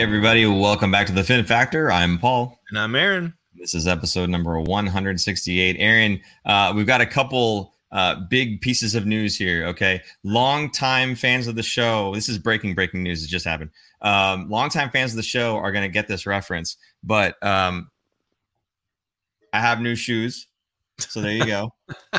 Hey, everybody. Welcome back to the Fin Factor. I'm Paul. And I'm Aaron. This is episode number 168. Aaron, uh, we've got a couple uh, big pieces of news here. Okay. Longtime fans of the show. This is breaking, breaking news. It just happened. Um, longtime fans of the show are going to get this reference, but um, I have new shoes. So there you go.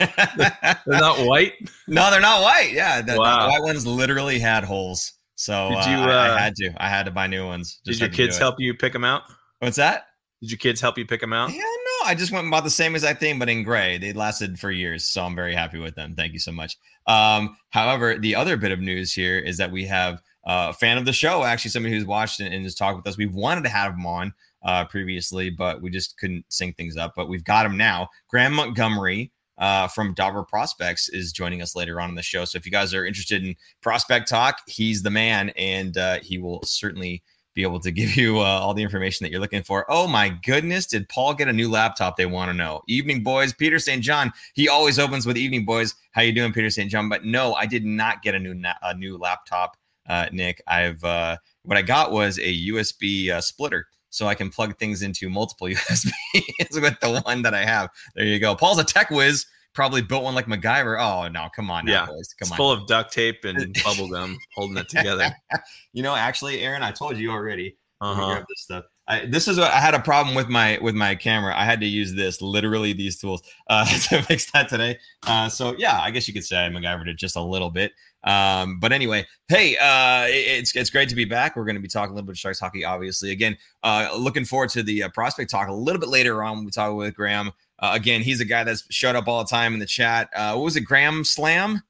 they're not white. No, they're not white. Yeah, the, wow. the white ones literally had holes. So did you, uh, I, I, uh, had to. I had to buy new ones. did your kids help you pick them out? What's that? Did your kids help you pick them out? Yeah, no. I just went and bought the same exact thing, but in gray. They lasted for years, so I'm very happy with them. Thank you so much. Um, however, the other bit of news here is that we have a fan of the show, actually somebody who's watched and, and just talked with us. We've wanted to have him on uh, previously, but we just couldn't sync things up. But we've got him now. Graham Montgomery uh, from Dobber Prospects is joining us later on in the show. So if you guys are interested in prospect talk, he's the man, and uh, he will certainly be able to give you uh, all the information that you're looking for. Oh my goodness, did Paul get a new laptop? They want to know. Evening boys, Peter St. John. He always opens with evening boys. How you doing, Peter St. John? But no, I did not get a new a new laptop, uh, Nick. I've uh, what I got was a USB uh, splitter so I can plug things into multiple USBs with the one that I have. There you go. Paul's a tech whiz. Probably built one like MacGyver. Oh no, come on, now, yeah, boys. Come it's on. Full of duct tape and bubble gum holding it together. you know, actually, Aaron, I told you already. Uh-huh. This stuff. I, this is what I had a problem with my with my camera. I had to use this, literally these tools, uh, to fix that today. Uh, so yeah, I guess you could say I MacGyvered it just a little bit. Um, but anyway, hey, uh, it's it's great to be back. We're going to be talking a little bit of Sharks hockey, obviously. Again, uh, looking forward to the uh, prospect talk a little bit later on. We talk with Graham. Uh, again, he's a guy that's showed up all the time in the chat. Uh, what was it, Graham Slam?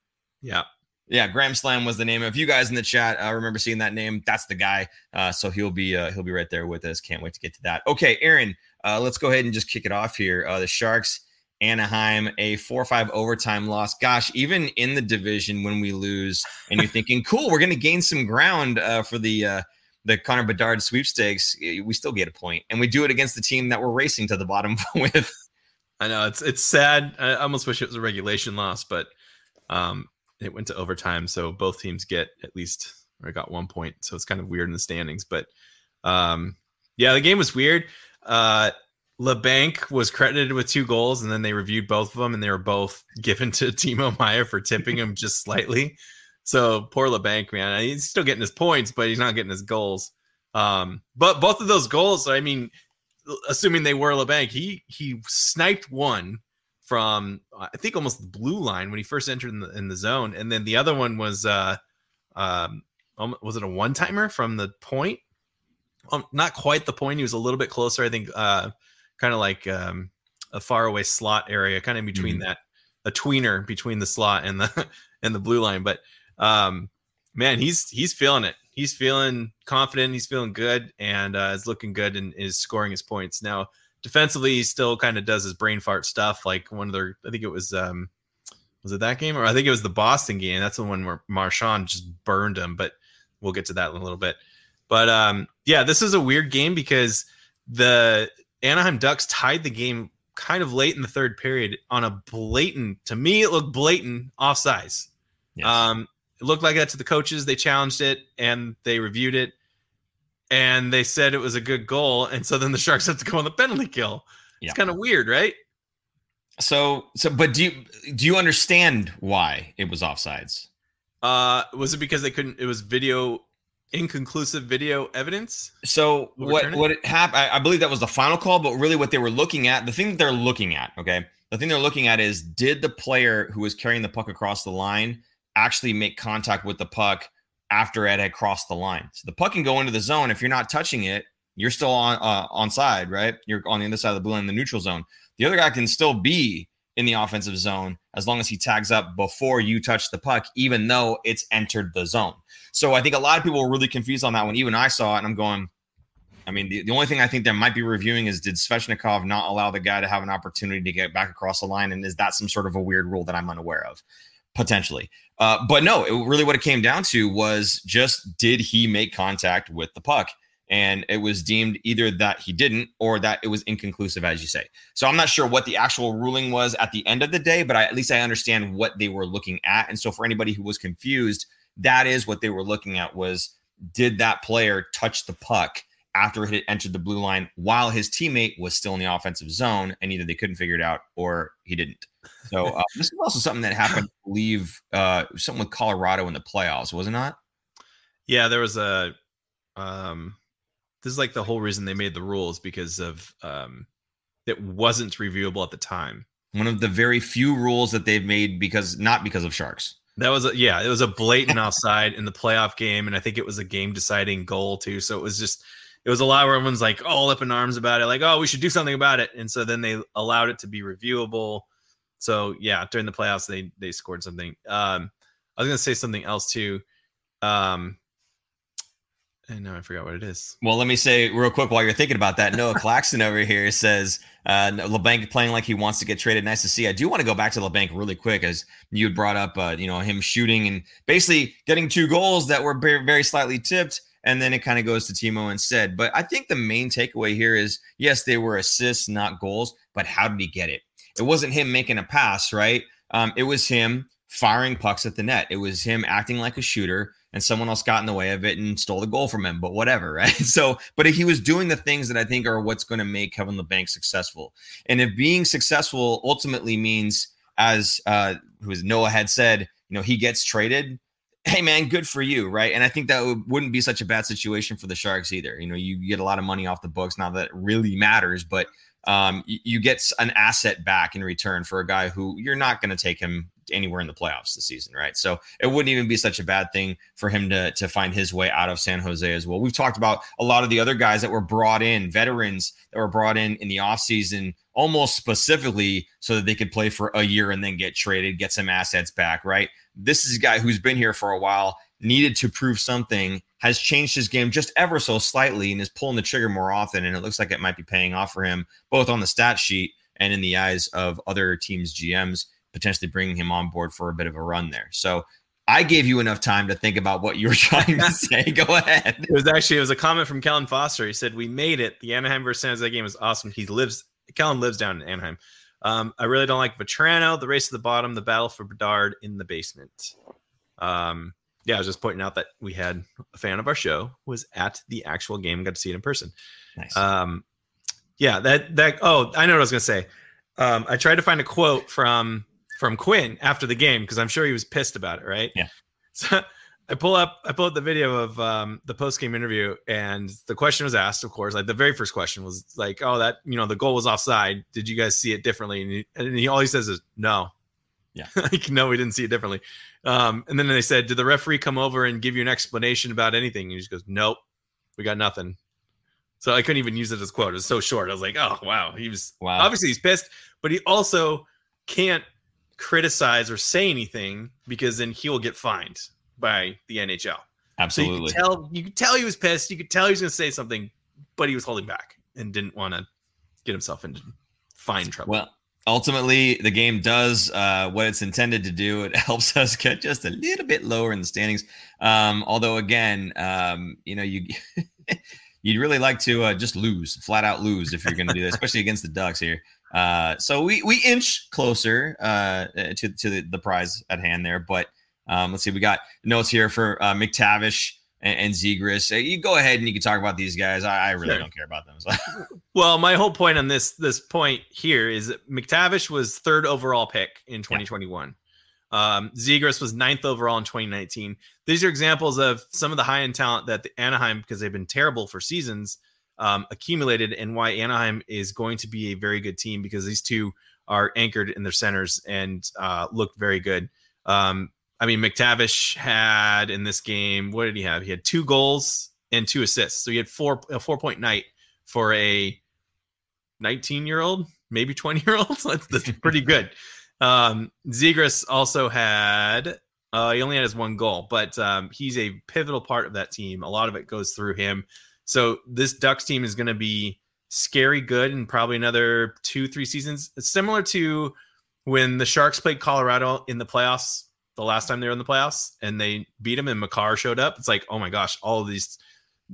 Yeah. Yeah, Graham Slam was the name. If you guys in the chat uh, remember seeing that name, that's the guy. Uh, so he'll be uh, he'll be right there with us. Can't wait to get to that. Okay, Aaron, uh, let's go ahead and just kick it off here. Uh, the Sharks Anaheim, a 4 or 5 overtime loss. Gosh, even in the division when we lose, and you're thinking, cool, we're going to gain some ground uh, for the. Uh, the Connor Bedard sweepstakes, we still get a point, and we do it against the team that we're racing to the bottom with. I know it's it's sad. I almost wish it was a regulation loss, but um, it went to overtime, so both teams get at least or got one point. So it's kind of weird in the standings, but um, yeah, the game was weird. Uh, Labanc was credited with two goals, and then they reviewed both of them, and they were both given to Timo Meier for tipping him just slightly. So poor Labanc, man, he's still getting his points, but he's not getting his goals. Um, but both of those goals, I mean, assuming they were Labanc, he he sniped one from I think almost the blue line when he first entered in the in the zone, and then the other one was uh, um, was it a one timer from the point? Um, not quite the point. He was a little bit closer, I think. Uh, kind of like um, a faraway slot area, kind of between mm-hmm. that a tweener between the slot and the and the blue line. But um, man, he's he's feeling it. He's feeling confident. He's feeling good, and uh, is looking good and is scoring his points now. Defensively, he still kind of does his brain fart stuff. Like one of their, I think it was um, was it that game or I think it was the Boston game. That's the one where Marchand just burned him. But we'll get to that in a little bit. But um, yeah, this is a weird game because the Anaheim Ducks tied the game kind of late in the third period on a blatant, to me, it looked blatant offsides. Yes. Um, it looked like that to the coaches. They challenged it and they reviewed it and they said it was a good goal. And so then the Sharks have to go on the penalty kill. Yeah. It's kind of weird, right? So, so, but do you do you understand why it was offsides? Uh, was it because they couldn't? It was video inconclusive video evidence. So what what it happened? I, I believe that was the final call, but really what they were looking at, the thing that they're looking at, okay, the thing they're looking at is did the player who was carrying the puck across the line actually make contact with the puck after it had crossed the line? So the puck can go into the zone if you're not touching it. You're still on uh, on side, right? You're on the other side of the blue line, the neutral zone. The other guy can still be in the offensive zone as long as he tags up before you touch the puck, even though it's entered the zone. So I think a lot of people were really confused on that one. Even I saw it and I'm going, I mean, the, the only thing I think that might be reviewing is did Svechnikov not allow the guy to have an opportunity to get back across the line? And is that some sort of a weird rule that I'm unaware of? Potentially. Uh, but no, it, really what it came down to was just did he make contact with the puck? And it was deemed either that he didn't or that it was inconclusive as you say so i'm not sure what the actual ruling was at the end of the day but I, at least i understand what they were looking at and so for anybody who was confused that is what they were looking at was did that player touch the puck after it had entered the blue line while his teammate was still in the offensive zone, and either they couldn't figure it out or he didn't. So uh, this is also something that happened. I believe uh, something with Colorado in the playoffs, was it not? Yeah, there was a. Um, this is like the whole reason they made the rules because of um, it wasn't reviewable at the time. One of the very few rules that they've made because not because of sharks. That was a, yeah, it was a blatant offside in the playoff game, and I think it was a game deciding goal too. So it was just it was a lot where everyone's like all up in arms about it, like, oh, we should do something about it. And so then they allowed it to be reviewable. So yeah, during the playoffs, they they scored something. Um, I was gonna say something else too. Um, and now I forgot what it is. Well, let me say real quick while you're thinking about that. Noah Claxton over here says uh, Labanc playing like he wants to get traded. Nice to see. I do want to go back to Labanc really quick, as you had brought up, uh, you know, him shooting and basically getting two goals that were very, very slightly tipped and then it kind of goes to Timo instead. But I think the main takeaway here is yes, they were assists, not goals, but how did he get it? It wasn't him making a pass, right? Um, it was him firing pucks at the net. It was him acting like a shooter, and someone else got in the way of it and stole the goal from him. But whatever, right? So, but he was doing the things that I think are what's going to make Kevin Labanc successful. And if being successful ultimately means, as uh, who Noah had said, you know, he gets traded hey man, good for you, right? And I think that wouldn't be such a bad situation for the Sharks either. You know, you get a lot of money off the books, Now that really matters, but um, you, get an asset back in return for a guy who you're not going to take him anywhere in the playoffs this season, right? So it wouldn't even be such a bad thing for him to to find his way out of San Jose as well. We've talked about a lot of the other guys that were brought in, veterans that were brought in in the offseason almost specifically so that they could play for a year and then get traded, get some assets back, right? This is a guy who's been here for a while, needed to prove something, has changed his game just ever so slightly, and is pulling the trigger more often. And it looks like it might be paying off for him, both on the stat sheet and in the eyes of other teams' GMs, potentially bringing him on board for a bit of a run there. So I gave you enough time to think about what you were trying to say. Go ahead. It was actually it was a comment from Kellen Foster. He said, "We made it. The Anaheim versus San Jose game was awesome. He lives. Kellen lives down in Anaheim. Um, I really don't like Vatrano, the race to the bottom, the battle for Bedard in the basement. Um, yeah, I was just pointing out that we had a fan of our show was at the actual game, got to see it in person. Nice. Um, yeah, that that. Oh, I know what I was gonna say. Um, I tried to find a quote from from Quinn after the game because I'm sure he was pissed about it, right? Yeah. So I pull up I pull up the video of um, the post game interview, and the question was asked. Of course, like the very first question was like, "Oh, that you know the goal was offside. Did you guys see it differently?" And he, and he all he says is, "No." Yeah, like no, we didn't see it differently. Um, and then they said, "Did the referee come over and give you an explanation about anything?" And he just goes, "Nope, we got nothing." So I couldn't even use it as a quote. It was so short. I was like, "Oh wow." He was wow. Obviously, he's pissed, but he also can't criticize or say anything because then he will get fined by the NHL. Absolutely. So you could tell you could tell he was pissed. You could tell he was going to say something, but he was holding back and didn't want to get himself into fine trouble. Well, ultimately, the game does uh, what it's intended to do. It helps us get just a little bit lower in the standings. Um, although, again, um, you know, you. you'd really like to uh, just lose, flat out lose, if you're going to do that, especially against the Ducks here. Uh, so we we inch closer uh, to to the, the prize at hand there, but um, let's see, we got notes here for uh, McTavish and, and Zegras. Uh, you go ahead and you can talk about these guys. I, I really sure. don't care about them. So. well, my whole point on this this point here is that McTavish was third overall pick in 2021. Yeah. Um, Zegras was ninth overall in 2019. These are examples of some of the high end talent that the Anaheim, because they've been terrible for seasons, um, accumulated, and why Anaheim is going to be a very good team because these two are anchored in their centers and uh, look very good. Um, I mean, McTavish had in this game, what did he have? He had two goals and two assists. So he had four a four point night for a 19 year old, maybe 20 year old. that's, that's pretty good. Um, Zegras also had uh, he only had his one goal, but um, he's a pivotal part of that team. A lot of it goes through him. So this Ducks team is going to be scary good in probably another two, three seasons. It's similar to when the Sharks played Colorado in the playoffs the last time they were in the playoffs and they beat them and Makar showed up. It's like, oh my gosh, all of these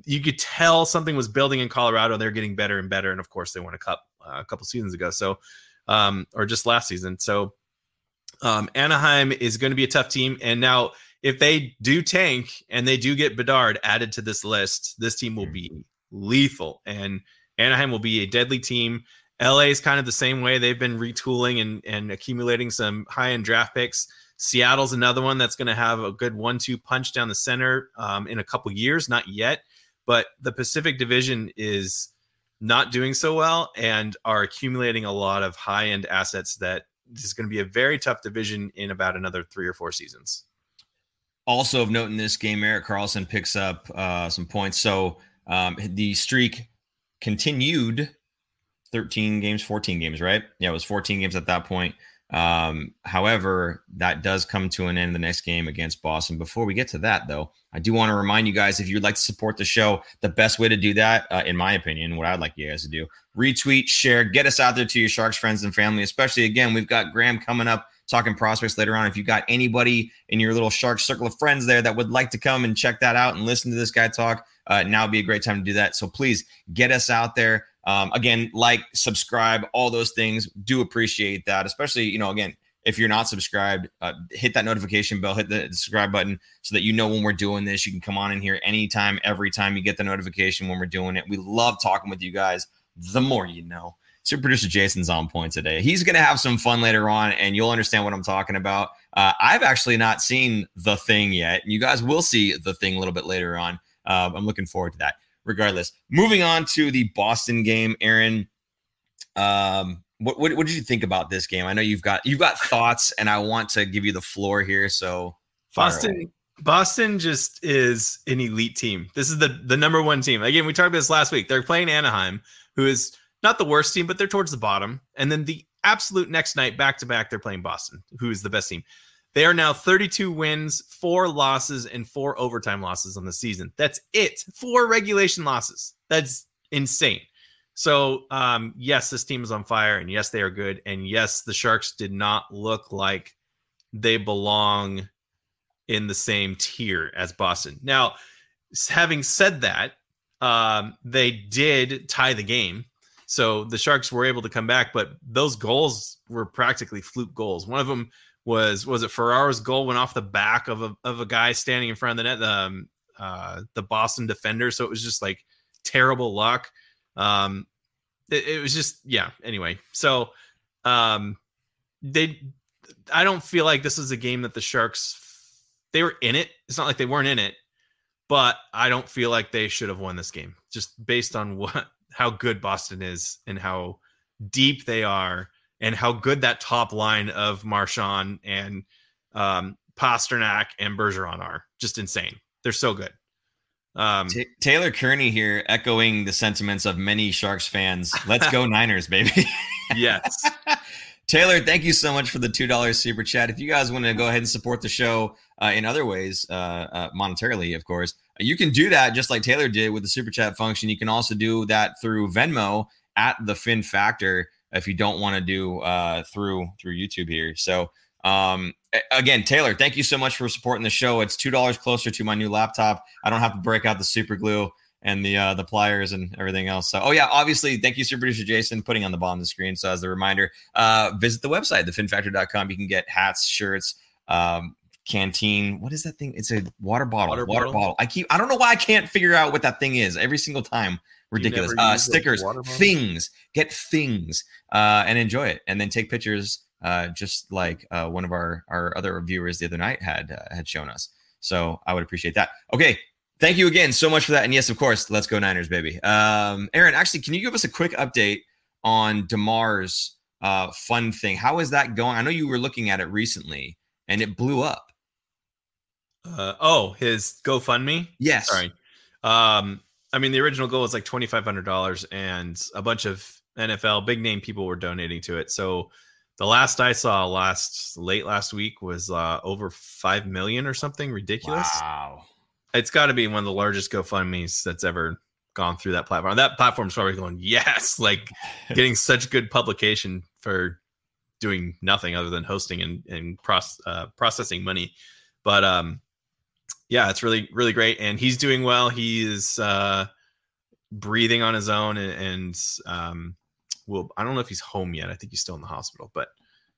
you could tell something was building in Colorado. They're getting better and better, and of course, they won a cup uh, a couple seasons ago. So, um, or just last season. So, um, Anaheim is going to be a tough team. And now, if they do tank and they do get Bedard added to this list, this team will be lethal, and Anaheim will be a deadly team. LA is kind of the same way. They've been retooling and, and accumulating some high end draft picks. Seattle's another one that's going to have a good one two punch down the center um, in a couple years. Not yet, but the Pacific Division is not doing so well and are accumulating a lot of high end assets that this is going to be a very tough division in about another three or four seasons. Also of note in this game, Erik Karlsson picks up uh, some points. So um, the streak continued 13 games, 14 games, right? Yeah, it was 14 games at that point. Um, however, that does come to an end the next game against Boston. Before we get to that, though, I do want to remind you guys if you'd like to support the show, the best way to do that, uh, in my opinion, what I'd like you guys to do, retweet, share, get us out there to your Sharks friends and family. Especially again, we've got Graham coming up talking prospects later on. If you got anybody in your little Shark circle of friends there that would like to come and check that out and listen to this guy talk, uh, now would be a great time to do that. So please get us out there. Um, again, like, subscribe, all those things. Do appreciate that, especially you know, again, if you're not subscribed, uh, hit that notification bell, hit the subscribe button so that you know when we're doing this. You can come on in here anytime, every time you get the notification when we're doing it. We love talking with you guys. The more you know. Super producer Jason's on point today. He's going to have some fun later on, and you'll understand what I'm talking about. Uh, I've actually not seen the thing yet. You guys will see the thing a little bit later on. Uh, I'm looking forward to that regardless. Moving on to the Boston game, Aaron. Um, what, what, what did you think about this game? I know you've got you've got thoughts, and I want to give you the floor here. So Boston, Boston just is an elite team. This is the the number one team. Again, we talked about this last week. They're playing Anaheim, who is not the worst team, but they're towards the bottom. And then the absolute next night, back to back, they're playing Boston, who is the best team. They are now 32 wins, four losses, and four overtime losses on the season. That's it. Four regulation losses. That's insane. So, um, yes, this team is on fire, and yes, they are good. And yes, the Sharks did not look like they belong in the same tier as Boston. Now, having said that, um, they did tie the game. So the Sharks were able to come back, but those goals were practically fluke goals. One of them was was it Ferraro's goal went off the back of a of a guy standing in front of the net, the um, uh, the Boston defender. So it was just like terrible luck. Um, it, it was just yeah. Anyway, so um, they, I don't feel like this is a game that the Sharks they were in it. It's not like they weren't in it, but I don't feel like they should have won this game just based on what how good Boston is and how deep they are and how good that top line of Marchand and um, Pastrnak and Bergeron are. Just insane. They're so good. Um, T- Taylor Kearney here, echoing the sentiments of many Sharks fans. Let's go Niners, baby. yes. Taylor, thank you so much for the two dollars super chat. If you guys want to go ahead and support the show uh, in other ways, uh, uh, monetarily, of course, you can do that just like Taylor did with the super chat function. You can also do that through Venmo at the Fin Factor if you don't want to do uh, through through YouTube here. So um, again, Taylor, thank you so much for supporting the show. It's two dollars closer to my new laptop. I don't have to break out the super glue and the uh, the pliers and everything else. So, oh yeah, obviously, thank you, super producer Jason, putting on the bottom of the screen. So, as a reminder, uh, visit the website, thefinfactor.com. You can get hats, shirts, um, canteen. What is that thing? It's a water bottle. Water, water bottle. bottle. I keep. I don't know why I can't figure out what that thing is every single time ridiculous. Uh, stickers, things, get things, uh, and enjoy it, and then take pictures, uh, just like uh, one of our our other viewers the other night had uh, had shown us. So I would appreciate that. Okay, thank you again so much for that, and yes, of course, let's go Niners, baby. Um, Aaron, actually, can you give us a quick update on Damar's uh, fun thing? How is that going? I know you were looking at it recently, and it blew up. Uh, oh, his GoFundMe. Yes. Sorry. Um, I mean, the original goal was like twenty five hundred dollars, and a bunch of NFL big name people were donating to it. So the last I saw last late last week was uh, over five million or something ridiculous. Wow, it's got to be one of the largest GoFundmes that's ever gone through that platform. That platform's probably going yes, like getting such good publication for doing nothing other than hosting and and process, uh, processing money. But um, yeah, it's really really great, and he's doing well. He's uh, breathing on his own, and, and um, well, I don't know if he's home yet. I think he's still in the hospital, but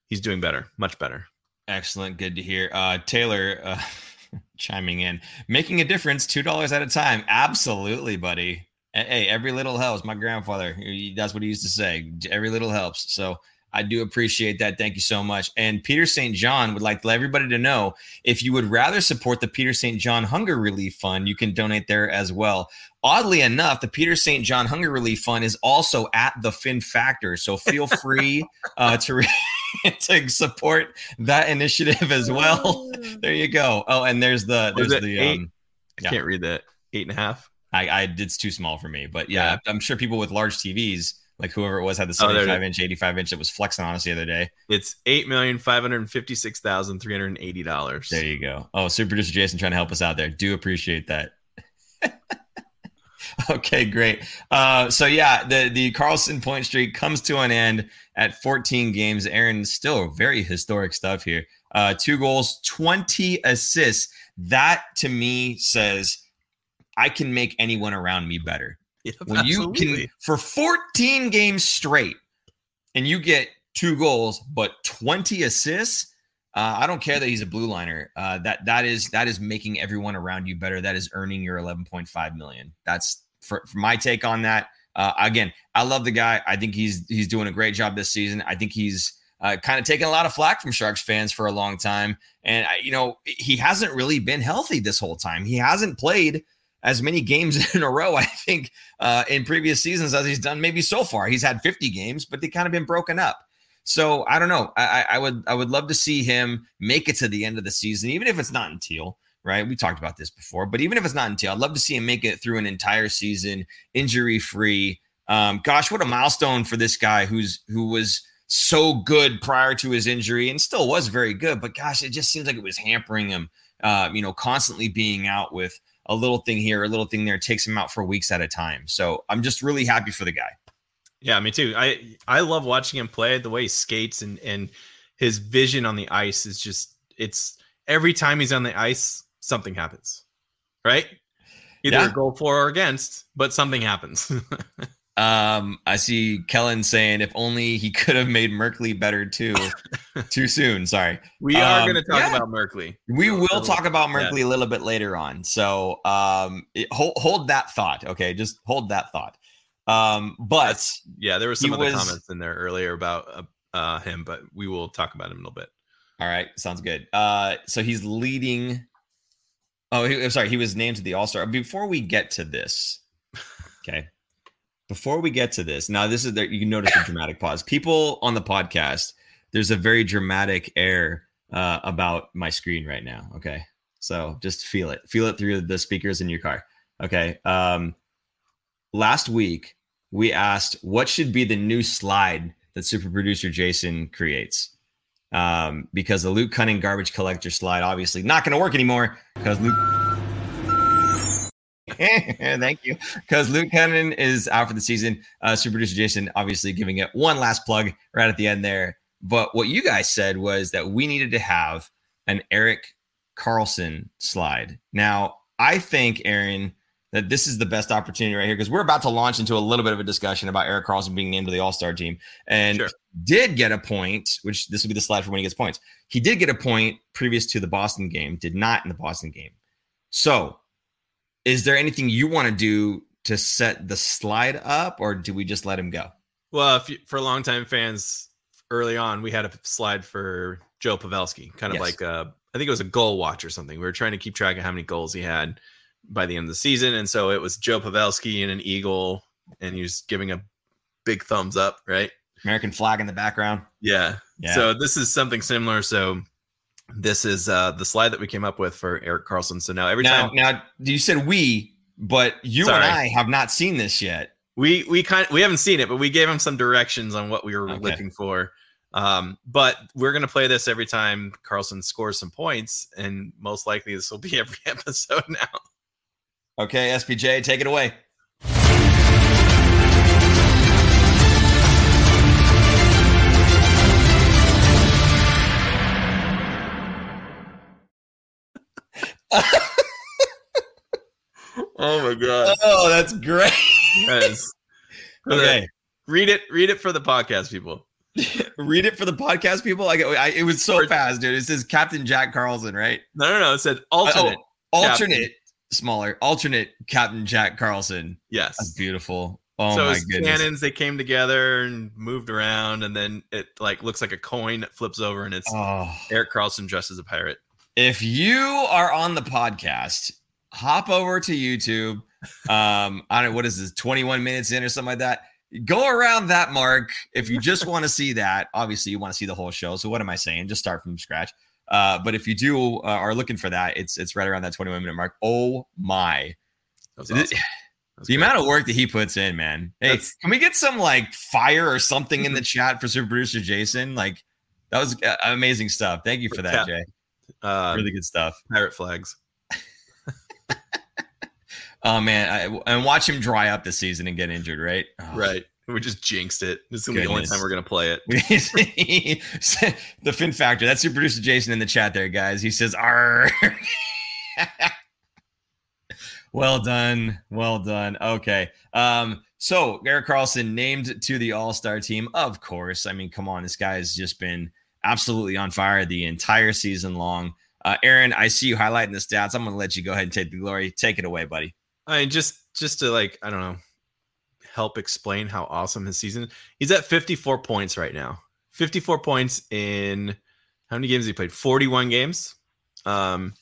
he's doing better, much better. Excellent, good to hear. Uh, Taylor, uh, chiming in, making a difference, two dollars at a time. Absolutely, buddy. Hey, every little helps. My grandfather, that's what he used to say. Every little helps. So I do appreciate that. Thank you so much. And Peter St. John would like to let everybody to know if you would rather support the Peter St. John Hunger Relief Fund, you can donate there as well. Oddly enough, the Peter St. John Hunger Relief Fund is also at the Fin Factor, so feel free uh, to. Re- to support that initiative as well. there you go. Oh, and there's the there's the eight? Um, I can't read that eight and a half. I, I it's too small for me, but yeah, yeah, I'm sure people with large TVs, like whoever it was, had the 75 oh, inch, 85 inch that was flexing on us the other day. It's eight million five hundred fifty six thousand three hundred eighty dollars. There you go. Oh, super producer Jason trying to help us out there. Do appreciate that. okay, great. Uh, so yeah, the the Karlsson point streak comes to an end at 14 games. Aaron, still very historic stuff here. Uh, two goals, 20 assists. That to me says I can make anyone around me better. Yeah, when absolutely. you can for 14 games straight and you get two goals but 20 assists, uh, I don't care that he's a blue liner. Uh, that that is that is making everyone around you better. That is earning your 11.5 million. That's for, for my take on that. Uh, again, I love the guy. I think he's he's doing a great job this season. I think he's uh, kind of taken a lot of flack from Sharks fans for a long time, and you know he hasn't really been healthy this whole time. He hasn't played as many games in a row, I think, uh, in previous seasons as he's done maybe so far. He's had 50 games, but they kind of been broken up. So I don't know. I, I would I would love to see him make it to the end of the season, even if it's not in teal right? We talked about this before, but even if it's not in teal, I'd love to see him make it through an entire season injury free. Um, gosh, what a milestone for this guy who's who was so good prior to his injury and still was very good. But gosh, it just seems like it was hampering him. Uh, you know, constantly being out with a little thing here, a little thing there, takes him out for weeks at a time. So I'm just really happy for the guy. Yeah, me too. I I love watching him play. The way he skates and and his vision on the ice is just it's every time he's on the ice, something happens, right? Either yeah. go for or against, but something happens. um, I see Kellen saying if only he could have made Merkley better too. too soon. Sorry. We are um, going to talk yeah. about Merkley. We will talk about Merkley yeah. a little bit later on. So um, it, hold hold that thought. Okay, just hold that thought. Um, but That's, yeah, there was some other was, comments in there earlier about uh, uh, him, but we will talk about him a little bit. All right, sounds good. Uh, so he's leading Oh, he, sorry. He was named to the All Star. Before we get to this, okay. Before we get to this, now this is there. You can notice a dramatic pause. People on the podcast, there's a very dramatic air uh, about my screen right now. Okay, so just feel it. Feel it through the speakers in your car. Okay. Um, last week we asked what should be the new slide that super producer Jason creates um, because the Luke Kunin garbage collector slide obviously not going to work anymore because Luke. Thank you. Because Luke Kunin is out for the season. Uh, Super producer Jason obviously giving it one last plug right at the end there. But what you guys said was that we needed to have an Erik Karlsson slide. Now, I think, Aaron, that this is the best opportunity right here because we're about to launch into a little bit of a discussion about Erik Karlsson being named to the All Star team and sure. did get a point, which this will be the slide for when he gets points. He did get a point previous to the Boston game, did not in the Boston game. So, is there anything you want to do to set the slide up, or do we just let him go? Well, if you, for longtime fans, early on we had a slide for Joe Pavelski, kind of yes. like a, I think it was a goal watch or something. We were trying to keep track of how many goals he had by the end of the season. And so it was Joe Pavelski and an eagle, and he was giving a big thumbs up, right? American flag in the background. Yeah. yeah. So this is something similar. So this is uh the slide that we came up with for Erik Karlsson. So now every now, time now you said we, but you Sorry. and I have not seen this yet. We we kind of, we haven't seen it, but we gave him some directions on what we were okay. looking for. Um, but we're gonna play this every time Karlsson scores some points, and most likely this will be every episode now. Okay, SPJ, take it away. oh my god. Oh, that's great. Yes. okay. Read it. Read it for the podcast people. Read it for the podcast people. Like I, it was so fast, dude. It says Captain Jack Karlsson, right? No, no, no. It said alternate. Oh, alternate, Captain. Smaller, alternate Captain Jack Karlsson. Yes, That's beautiful. Oh so my goodness! Cannons they came together and moved around, and then it like looks like a coin that flips over, and it's oh. Erik Karlsson dressed as a pirate. If you are on the podcast, hop over to YouTube. Um, I don't know what is this, 21 minutes in or something like that go around that mark if you just want to see that. Obviously, you want to see the whole show. So what am I saying? Just start from scratch. Uh, but if you do uh, are looking for that, it's it's right around that 21 minute mark. Oh my. Awesome. the great. amount of work that he puts in, man. Hey, That's, can we get some like fire or something in the chat for super producer Jason? Like that was uh, amazing stuff. Thank you for that, Jay. Uh, really good stuff. Pirate flags. Oh man, I, and watch him dry up this season and get injured, right? Oh. Right. We just jinxed it. This is gonna be the only time we're gonna play it. the Fin Factor. That's your producer Jason in the chat there, guys. He says, "R." well done, well done. Okay. Um. So Erik Karlsson named to the All Star team, of course. I mean, come on, this guy has just been absolutely on fire the entire season long. Uh, Aaron, I see you highlighting the stats. I'm going to let you go ahead and take the glory. Take it away, buddy. I mean, just just to like, I don't know, help explain how awesome his season. He's at 54 points right now. 54 points in how many games he played? 41 games. Um,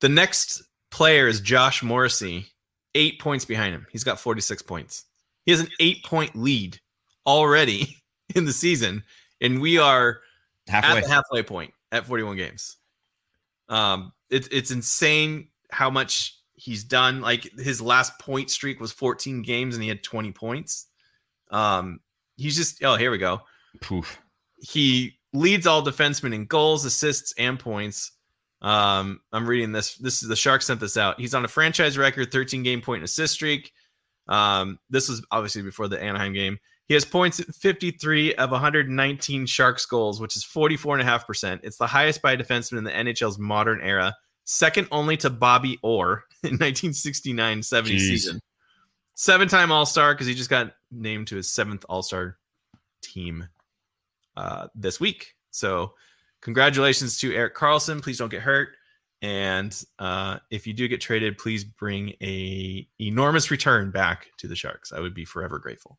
the next player is Josh Morrissey, eight points behind him. He's got 46 points. He has an eight point lead already in the season, and we are halfway. at the halfway point at 41 games. Um, it's it's insane how much he's done. Like his last point streak was 14 games and he had 20 points. Um, he's just oh here we go. Poof. He leads all defensemen in goals, assists, and points. Um, I'm reading this. This is the Sharks sent this out. He's on a franchise record 13 game point assist streak. Um, this was obviously before the Anaheim game. He has points at 53 of 119 Sharks goals, which is 44.5%. It's the highest by a defenseman in the NHL's modern era second only to Bobby Orr in 1969 70 season. Seven time All Star because he just got named to his seventh All Star team uh, this week. So, congratulations to Erik Karlsson. Please don't get hurt. And uh, if you do get traded, please bring a enormous return back to the Sharks. I would be forever grateful.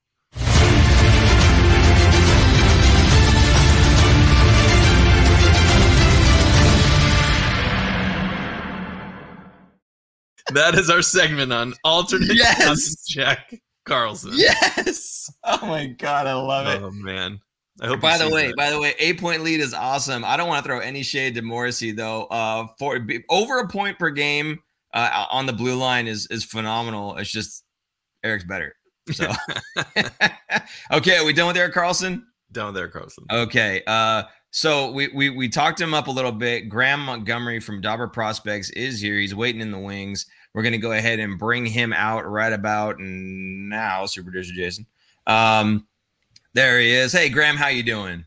That is our segment on alternate yes! Jack Karlsson. Yes. Oh my god, I love it. Oh man. I hope by the way, that. by the way, eight point lead is awesome. I don't want to throw any shade to Morrissey though. Uh, for over a point per game uh, on the blue line is is phenomenal. It's just Eric's better. So okay, are we done with Erik Karlsson? Done with Erik Karlsson. Okay. Uh, so we, we we talked him up a little bit. Graham Montgomery from Dobber Prospects is here. He's waiting in the wings. We're going to go ahead and bring him out right about now, super producer Jason. Um, there he is. Hey, Graham, how you doing?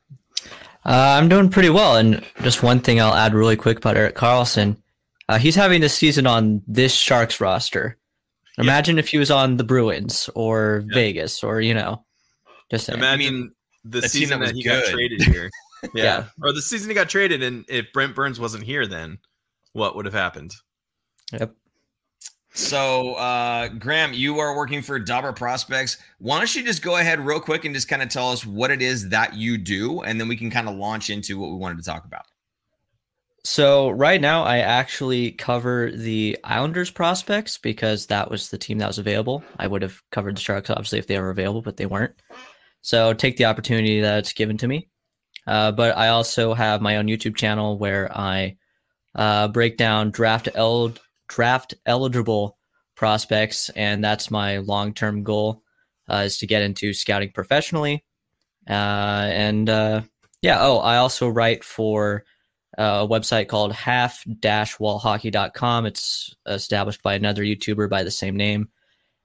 Uh, I'm doing pretty well. And just one thing I'll add really quick about Erik Karlsson. Uh, he's having this season on this Sharks roster. Imagine yeah. if he was on the Bruins or yeah. Vegas or, you know, just imagine the season that, that he good. got traded here. yeah. yeah. Or the season he got traded. And if Brent Burns wasn't here, then what would have happened? Yep. So, uh, Graham, you are working for Dobber Prospects. Why don't you just go ahead real quick and just kind of tell us what it is that you do, and then we can kind of launch into what we wanted to talk about. So, right now, I actually cover the Islanders prospects because that was the team that was available. I would have covered the Sharks, obviously, if they were available, but they weren't. So, take the opportunity that's given to me. Uh, but I also have my own YouTube channel where I uh, break down draft el- draft eligible prospects, and that's my long term goal uh, is to get into scouting professionally. Uh, and uh, yeah, oh, I also write for uh, a website called half-wallhockey.com. It's established by another YouTuber by the same name,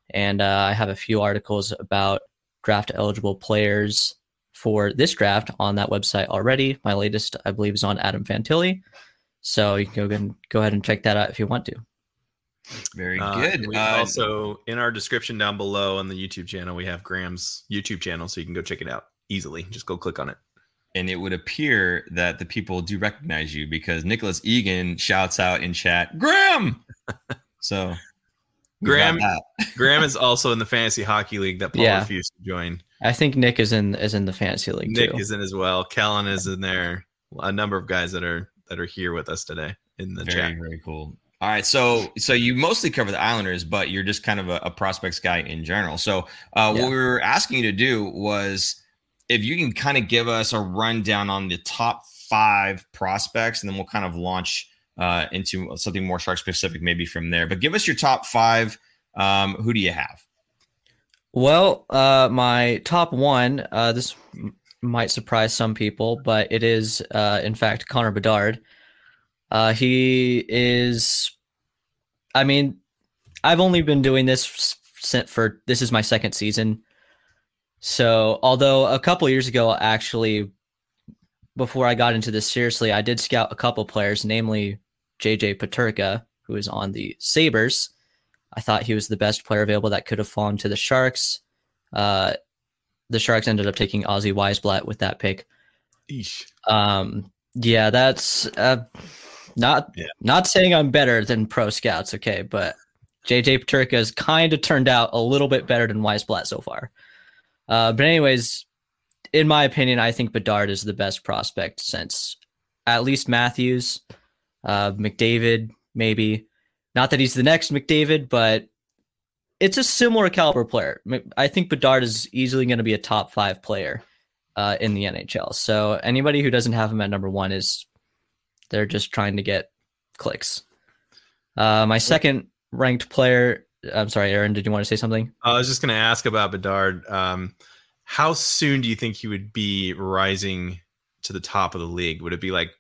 and uh, I have a few articles about draft eligible players for this draft on that website already. My latest, I believe, is on Adam Fantilli. So you can go, and go ahead and check that out if you want to. Very uh, good. Uh, uh, also, in our description down below on the YouTube channel, we have Graham's YouTube channel, so you can go check it out. easily. Just go click on it. And it would appear that the people do recognize you because Nicholas Egan shouts out in chat, Graham. So Graham. Graham is also in the fantasy hockey league that Paul Yeah. refused to join. I think Nick is in is in the fantasy league Nick too. is in as well. Kellen is in there. A number of guys that are that are here with us today in the very chat. very cool. All right, so so you mostly cover the Islanders, but you're just kind of a, a prospects guy in general. So uh, Yeah. what we were asking you to do was if you can kind of give us a rundown on the top five prospects, and then we'll kind of launch uh, into something more shark specific maybe from there. But give us your top five. Um, who do you have? Well, uh, my top one. Uh, this might surprise some people, but it is, uh, in fact, Connor Bedard. Uh, he is. I mean, I've only been doing this for this is my second season. So, although a couple years ago, actually, before I got into this seriously, I did scout a couple players, namely JJ Peterka, who is on the Sabres. I thought he was the best player available that could have fallen to the Sharks. Uh, the Sharks ended up taking Ozzy Wiesblatt with that pick. Eesh. Um, yeah, that's uh, not Yeah. not saying I'm better than pro scouts, okay, but JJ Peterka has kind of turned out a little bit better than Wiesblatt so far. Uh, but anyways, in my opinion, I think Bedard is the best prospect since at least Matthews, uh, McDavid, maybe. Not that he's the next McDavid, but it's a similar caliber player. I think Bedard is easily going to be a top five player uh, in the NHL. So anybody who doesn't have him at number one is they're just trying to get clicks. Uh, my second ranked player. I'm sorry, Aaron. Did you want to say something? I was just going to ask about Bedard. Um, how soon do you think he would be rising to the top of the league? Would it be like,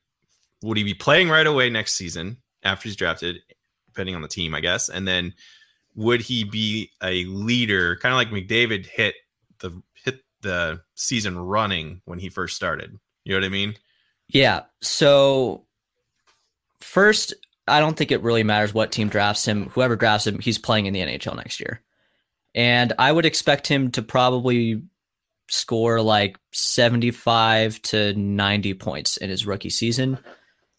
would he be playing right away next season after he's drafted, depending on the team, I guess? And then would he be a leader, kind of like McDavid hit the hit the season running when he first started? You know what I mean? Yeah. So first, I don't think it really matters what team drafts him. Whoever drafts him, he's playing in the NHL next year. And I would expect him to probably score like 75 to 90 points in his rookie season.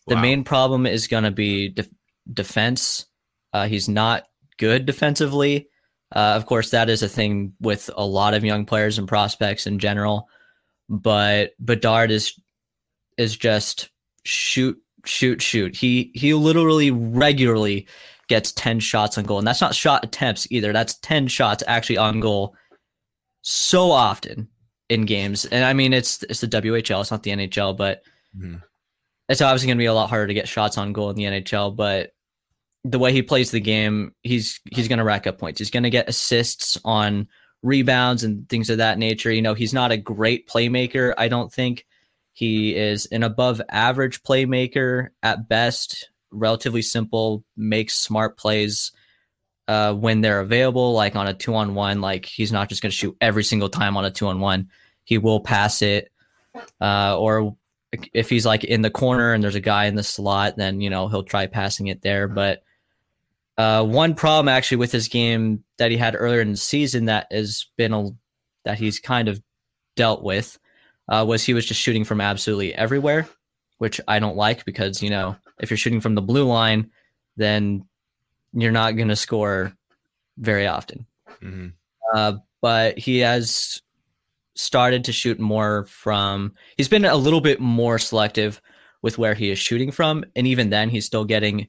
The Wow. main problem is going to be def- defense. Uh, he's not good defensively. Uh, of course, that is a thing with a lot of young players and prospects in general. But Bedard is is just shoot, shoot, shoot. He he literally regularly gets ten shots on goal, and that's not shot attempts either. That's ten shots actually on goal, so often in games. And I mean, it's it's the WHL, it's not the NHL, but Mhm. it's obviously going to be a lot harder to get shots on goal in the NHL. But the way he plays the game, he's he's going to rack up points. He's going to get assists on rebounds and things of that nature. You know, he's not a great playmaker. I don't think he is an above average playmaker at best. Relatively simple, makes smart plays uh, when they're available, like on a two on one. Like he's not just going to shoot every single time on a two on one. He will pass it, uh, or if he's like in the corner and there's a guy in the slot, then you know he'll try passing it there. But uh, one problem actually with his game that he had earlier in the season that has been a that he's kind of dealt with uh, was he was just shooting from absolutely everywhere, which I don't like because you know if you're shooting from the blue line, then you're not going to score very often. Mhm. Uh, but he has started to shoot more from. He's been a little bit more selective with where he is shooting from, and even then, he's still getting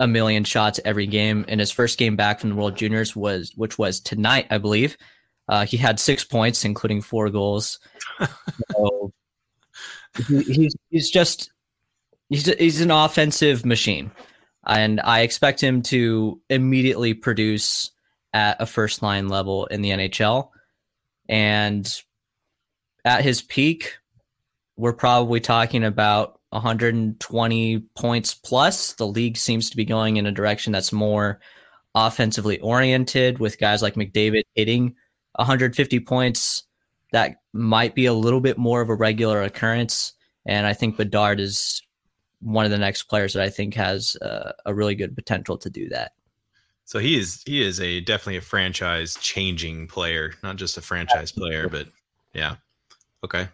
a million shots every game. And his first game back from the World Juniors was, which was tonight, I believe. Uh, he had six points, including four goals. so he, he's he's just he's he's an offensive machine, and I expect him to immediately produce at a first line level in the NHL. And at his peak, we're probably talking about 120 points plus. The league seems to be going in a direction that's more offensively oriented with guys like McDavid hitting 150 points. That might be a little bit more of a regular occurrence. And I think Bedard is one of the next players that I think has uh, a really good potential to do that. So he is he is a definitely a franchise changing player, not just a franchise player, but yeah. Okay.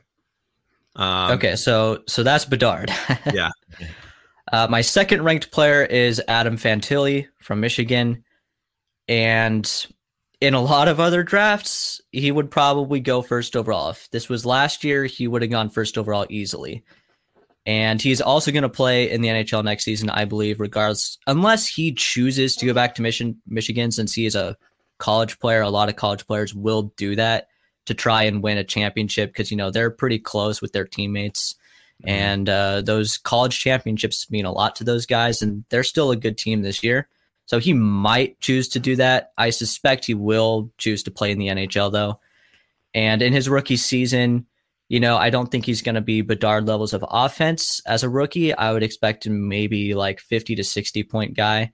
Um, okay, so so that's Bedard. yeah. Uh, my second ranked player is Adam Fantilli from Michigan, and in a lot of other drafts, he would probably go first overall. If this was last year, he would have gone first overall easily. And he's also going to play in the NHL next season, I believe, regardless, unless he chooses to go back to Michigan, Michigan, since he is a college player. A lot of college players will do that to try and win a championship because, you know, they're pretty close with their teammates. Mm-hmm. And uh, those college championships mean a lot to those guys, and they're still a good team this year. So he might choose to do that. I suspect he will choose to play in the NHL though. And in his rookie season, you know, I don't think he's going to be Bedard levels of offense as a rookie. I would expect him maybe like 50 to 60 point guy,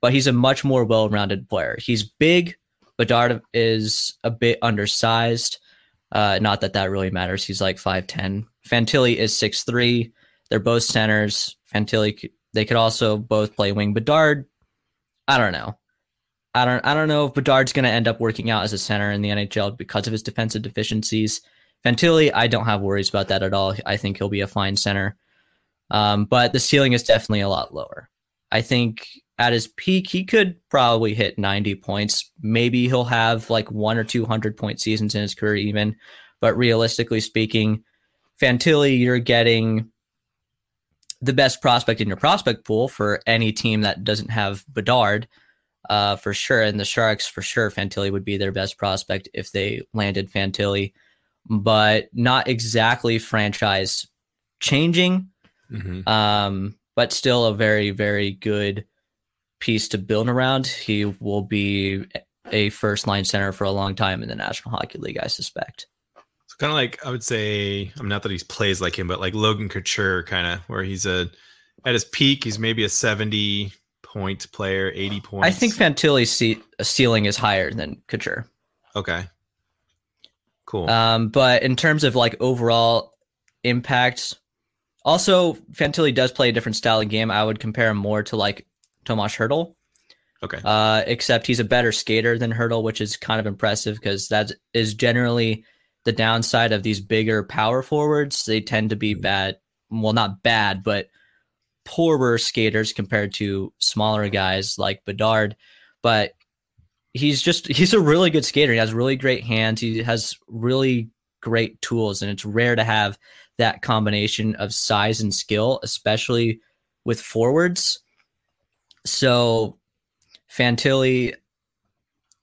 but he's a much more well rounded player. He's big. Bedard is a bit undersized. Uh, not that that really matters. He's like 5'10. Fantilli is 6'3. They're both centers. Fantilli, they could also both play wing. Bedard I don't know. I don't I don't know if Bedard's going to end up working out as a center in the NHL because of his defensive deficiencies. Fantilli, I don't have worries about that at all. I think he'll be a fine center. Um, but the ceiling is definitely a lot lower. I think at his peak, he could probably hit 90 points. Maybe he'll have like one or 200 point seasons in his career, even. But realistically speaking, Fantilli, you're getting the best prospect in your prospect pool for any team that doesn't have Bedard, uh, for sure. And the Sharks, for sure, Fantilli would be their best prospect if they landed Fantilli, but not exactly franchise changing. Mm-hmm. Um, but still a very, very good piece to build around. He will be a first line center for a long time in the National Hockey League, I suspect kind of like I would say, I'm not that he plays like him, but like Logan Couture, kind of where he's a at his peak, he's maybe a 70 point player, 80 points. I think Fantilli's ceiling is higher than Couture. Okay, cool. Um, but in terms of like overall impact, also Fantilli does play a different style of game. I would compare him more to like Tomas Hertl. Okay. Uh, except he's a better skater than Hertl, which is kind of impressive because that is generally the downside of these bigger power forwards. They tend to be mm-hmm. bad. Well, not bad, but poorer skaters compared to smaller guys like Bedard. But he's just he's a really good skater. He has really great hands. He has really great tools, and it's rare to have that combination of size and skill, especially with forwards. So Fantilli,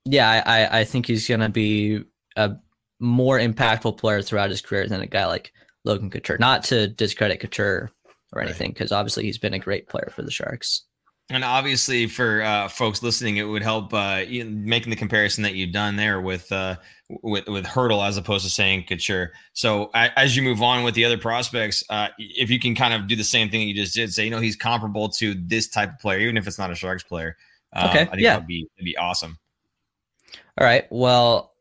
yeah, I, I think he's gonna be a more impactful player throughout his career than a guy like Logan Couture. Not to discredit Couture or anything, because right. obviously he's been a great player for the Sharks. And obviously, for uh, folks listening, it would help uh, making the comparison that you've done there with uh, with with Hertl as opposed to saying Couture. So as you move on with the other prospects, uh, if you can kind of do the same thing that you just did, say you know he's comparable to this type of player, even if it's not a Sharks player. Uh, okay, I think yeah. that'd be that'd be awesome. All right. Well,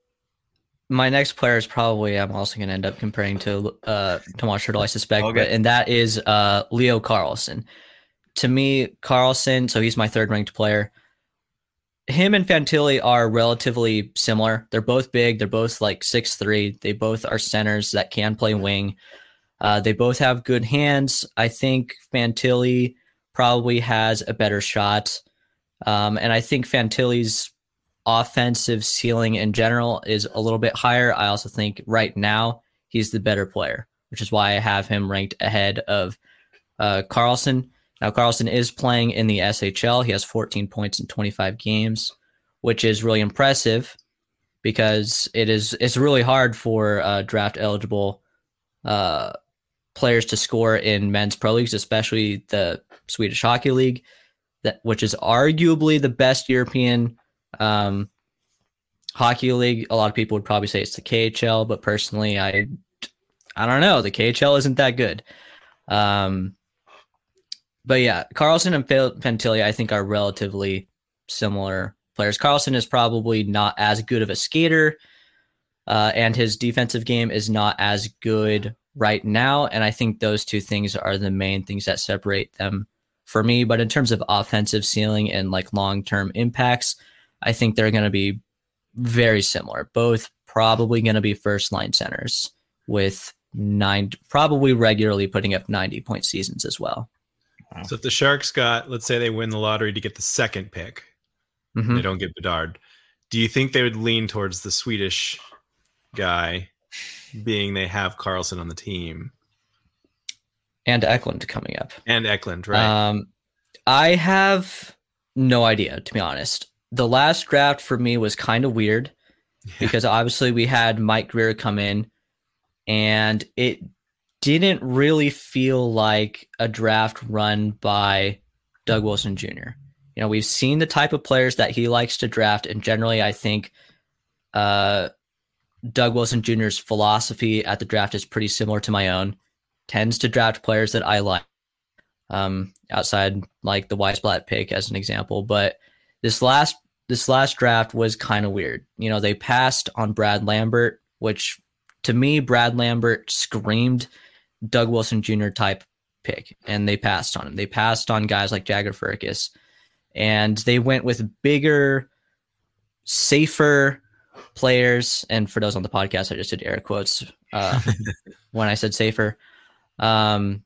my next player is probably I'm also going to end up comparing to uh, Tomas Hertl, I suspect, okay. but, and that is uh, Leo Carlsson. To me, Carlsson, so he's my third ranked player. Him and Fantilli are relatively similar. They're both big. They're both like six three. They both are centers that can play wing. Uh, they both have good hands. I think Fantilli probably has a better shot. Um, and I think Fantilli's offensive ceiling in general is a little bit higher. I also think right now he's the better player, which is why I have him ranked ahead of uh, Carlsson. Now, Carlsson is playing in the SHL. He has 14 points in 25 games, which is really impressive because it is it's really hard for uh, draft eligible uh, players to score in men's pro leagues, especially the Swedish Hockey League, that which is arguably the best European um, hockey league, a lot of people would probably say it's the KHL, but personally, I I don't know. The KHL isn't that good. Um, but yeah, Carlsson and Fantilli, I think, are relatively similar players. Carlsson is probably not as good of a skater, uh, and his defensive game is not as good right now. And I think those two things are the main things that separate them for me. But in terms of offensive ceiling and like long term impacts, I think they're going to be very similar. Both probably going to be first line centers with nine, probably regularly putting up 90 point seasons as well. So if the Sharks got, let's say they win the lottery to get the second pick, mm-hmm. they don't get Bedard. Do you think they would lean towards the Swedish guy, being they have Karlsson on the team? And Eklund coming up. And Eklund, right? Um, I have no idea, to be honest. The last draft for me was kind of weird yeah. because obviously we had Mike Grier come in and it didn't really feel like a draft run by Doug Wilson Jr. You know, we've seen the type of players that he likes to draft, and generally, I think uh, Doug Wilson Jr.'s philosophy at the draft is pretty similar to my own. Tends to draft players that I like, um, outside like the Wiesblatt pick as an example. But this last this last draft was kind of weird. You know, they passed on Brad Lambert, which to me, Brad Lambert screamed Doug Wilson Jr. type pick, and they passed on him. They passed on guys like Jagger Firkus, and they went with bigger, safer players. And for those on the podcast, I just did air quotes uh, when I said safer. Um,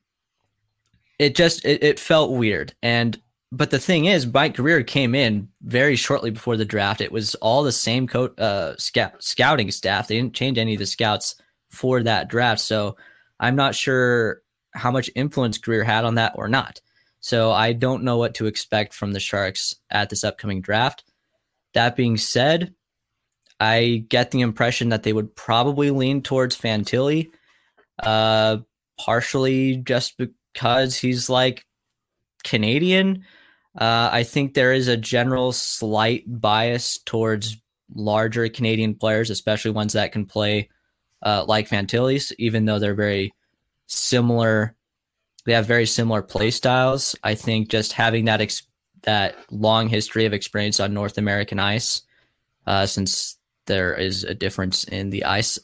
it just it, it felt weird, and but the thing is, Mike Grier came in very shortly before the draft. It was all the same co- uh, scout, scouting staff. They didn't change any of the scouts for that draft. So I'm not sure how much influence Grier had on that or not. So I don't know what to expect from the Sharks at this upcoming draft. That being said, I get the impression that they would probably lean towards Fantilli, uh, partially just because he's like Canadian. Uh, I think there is a general slight bias towards larger Canadian players, especially ones that can play uh, like Fantilli's, even though they're very similar. They have very similar play styles. I think just having that ex- that long history of experience on North American ice, uh, since there is a difference in the ice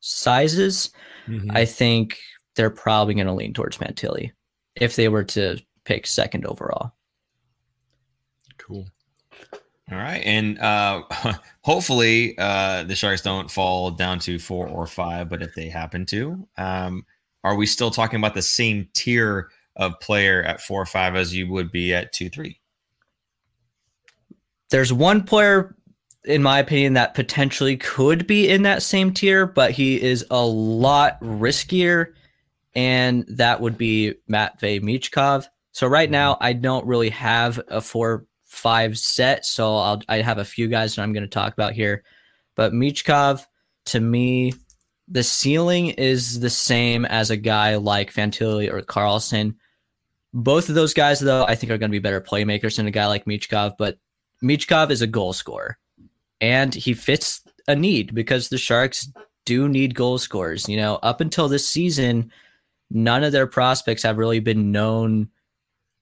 sizes, mm-hmm. I think they're probably going to lean towards Fantilli if they were to pick second overall. All right, and uh, hopefully uh, the Sharks don't fall down to four or five, but if they happen to, um, are we still talking about the same tier of player at four or five as you would be at two, three? There's one player, in my opinion, that potentially could be in that same tier, but he is a lot riskier, and that would be Matvey Michkov. So right now, I don't really have a four five set, so I'll I have a few guys that I'm going to talk about here. But Michkov, to me, the ceiling is the same as a guy like Fantilli or Carlson. Both of those guys, though, I think are going to be better playmakers than a guy like Michkov. But Michkov is a goal scorer, and he fits a need because the Sharks do need goal scorers. You know, up until this season, none of their prospects have really been known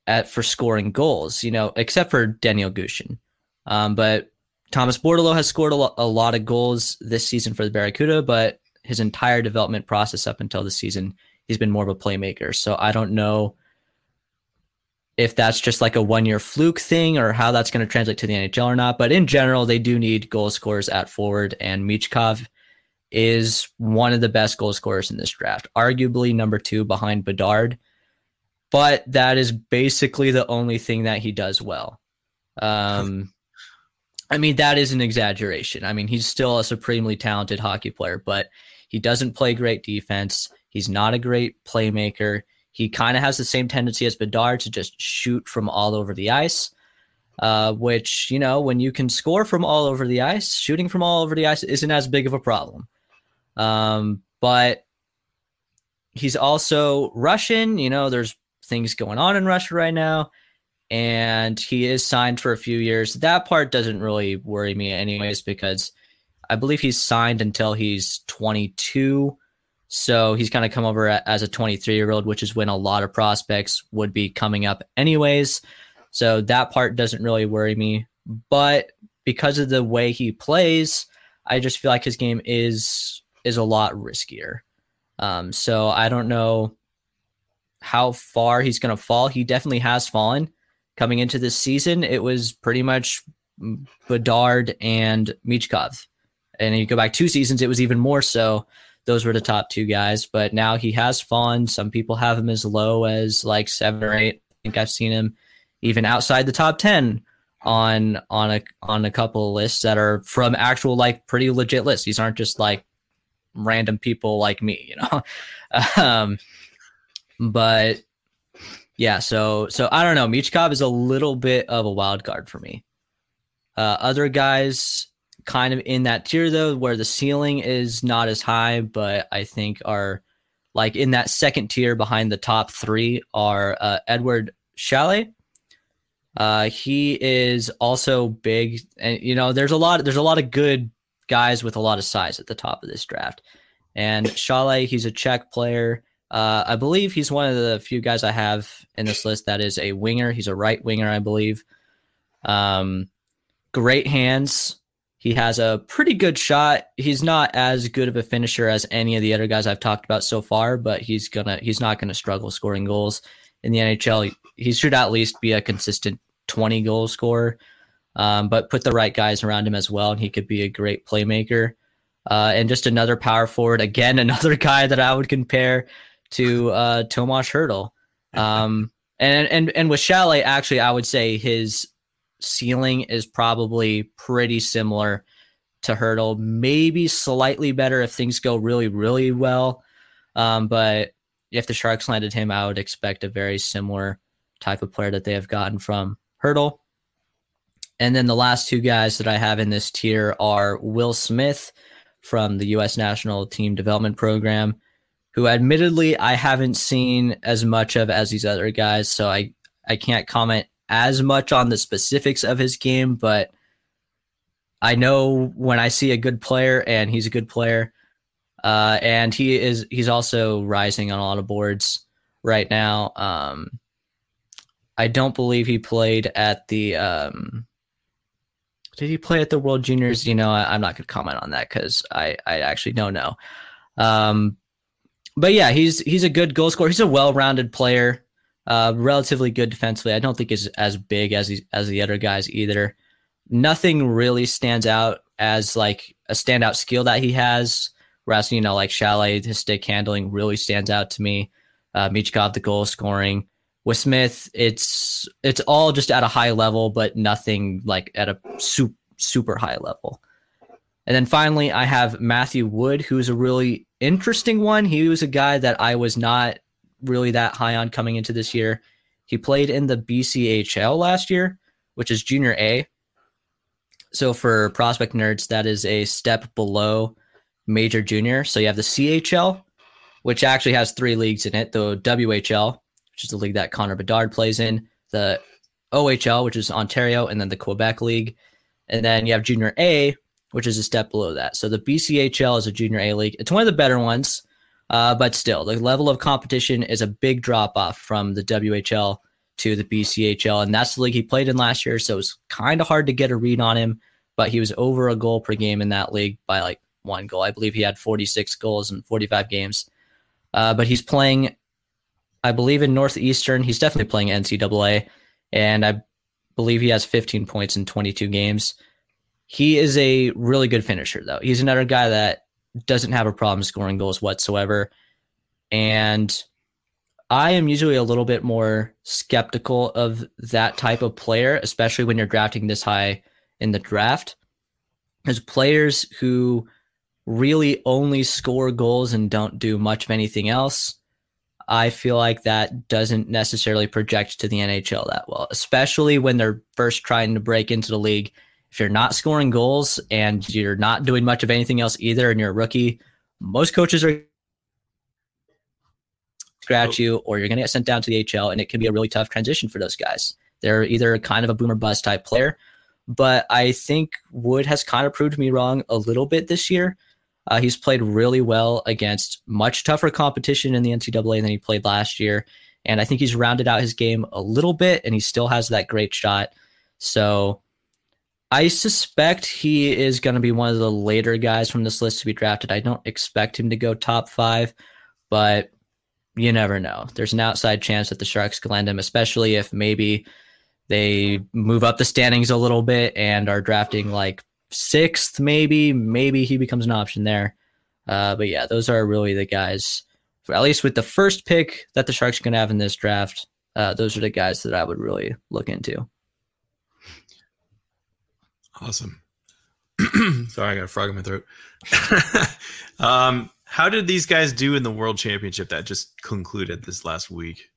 at for scoring goals, you know, except for Danil Gushchin. Um, but Thomas Bordeleau has scored a, lo- a lot of goals this season for the Barracuda, but his entire development process up until the season, he's been more of a playmaker. So I don't know if that's just like a one year fluke thing or how that's going to translate to the NHL or not. But in general, they do need goal scorers at forward, and Michkov is one of the best goal scorers in this draft, arguably number two behind Bedard but that is basically the only thing that he does well. Um, I mean, that is an exaggeration. I mean, he's still a supremely talented hockey player, but he doesn't play great defense. He's not a great playmaker. He kind of has the same tendency as Bedard to just shoot from all over the ice, uh, which, you know, when you can score from all over the ice, shooting from all over the ice isn't as big of a problem. Um, but he's also Russian. You know, there's things going on in Russia right now. And he is signed for a few years. That part doesn't really worry me, anyways, because I believe he's signed until he's 22. So he's kind of come over as a 23 year old, which is when a lot of prospects would be coming up, anyways. So that part doesn't really worry me. But because of the way he plays, I just feel like his game is is a lot riskier. Um, so I don't know how far he's going to fall. He definitely has fallen coming into this season. It was pretty much Bedard and Michkov. And you go back two seasons, it was even more so. those were the top two guys. But now he has fallen. Some people have him as low as like seven or eight. I think I've seen him even outside the top ten on on a on a couple of lists that are from actual like pretty legit lists. These aren't just like random people like me, you know. um, but yeah, so so I don't know. Michkov is a little bit of a wild card for me. Uh, other guys kind of in that tier though, where the ceiling is not as high, but I think are like in that second tier behind the top three are uh, Eduard Šalé. Uh, he is also big, and you know, there's a lot. There's a lot of good guys with a lot of size at the top of this draft. And Šalé, he's a Czech player. Uh, I believe he's one of the few guys I have in this list that is a winger. He's a right winger, I believe. Um, great hands. He has a pretty good shot. He's not as good of a finisher as any of the other guys I've talked about so far, but he's gonna he's not gonna struggle scoring goals in the NHL. He should at least be a consistent 20 goal scorer. Um, but put the right guys around him as well, and he could be a great playmaker. Uh, and just another power forward. Again, another guy that I would compare to uh, Tomas Hertl. Um, and and and with Šalé, actually, I would say his ceiling is probably pretty similar to Hertl, maybe slightly better if things go really, really well. Um, but if the Sharks landed him, I would expect a very similar type of player that they have gotten from Hertl. And then the last two guys that I have in this tier are Will Smith from the U.S. National Team Development Program, who admittedly I haven't seen as much of as these other guys, so I, I can't comment as much on the specifics of his game, but I know when I see a good player, and he's a good player, uh, and he is he's also rising on a lot of boards right now. Um, I don't believe he played at the. Um, did he play at the World Juniors? You know, I, am not going to comment on that because I I actually don't know. Um, but yeah, he's he's a good goal scorer. He's a well-rounded player. Uh, relatively good defensively. I don't think he's as big as he, as the other guys either. Nothing really stands out as like a standout skill that he has. Whereas you know, like Šalé, his stick handling really stands out to me. Uh, Michkov, the goal scoring. With Smith, it's it's all just at a high level, but nothing like at a super super high level. And then finally, I have Matthew Wood, who's a really interesting one. He was a guy that I was not really that high on coming into this year. He played in the BCHL last year, which is junior A. So for prospect nerds, that is a step below major junior. So you have the CHL, which actually has three leagues in it the WHL, which is the league that Connor Bedard plays in, the OHL, which is Ontario, and then the Quebec League. And then you have junior A, which is a step below that. So the BCHL is a junior A league. It's one of the better ones. Uh, but still, the level of competition is a big drop off from the WHL to the BCHL, and that's the league he played in last year. So it's kind of hard to get a read on him. But he was over a goal per game in that league by like one goal. I believe he had 46 goals in 45 games. Uh, but he's playing, I believe, in Northeastern. He's definitely playing NCAA, and I believe he has 15 points in 22 games. He is a really good finisher, though. He's another guy that doesn't have a problem scoring goals whatsoever. And I am usually a little bit more skeptical of that type of player, especially when you're drafting this high in the draft. As players who really only score goals and don't do much of anything else, I feel like that doesn't necessarily project to the NHL that well, especially when they're first trying to break into the league if you're not scoring goals and you're not doing much of anything else either, and you're a rookie, most coaches are scratch you, or you're going to get sent down to the HL, and it can be a really tough transition for those guys. They're either kind of a boomer bust type player, but I think Wood has kind of proved me wrong a little bit this year. Uh, he's played really well against much tougher competition in the NCAA than he played last year. And I think he's rounded out his game a little bit, and he still has that great shot. So I suspect he is going to be one of the later guys from this list to be drafted. I don't expect him to go top five, but you never know. There's an outside chance that the Sharks can land him, especially if maybe they move up the standings a little bit and are drafting like sixth, maybe. Maybe he becomes an option there. Uh, but yeah, those are really the guys. At least with the first pick that the Sharks are going to have in this draft, uh, those are the guys that I would really look into. Awesome. Sorry, I got a frog in my throat. um, how did these guys do in the World Championship that just concluded this last week?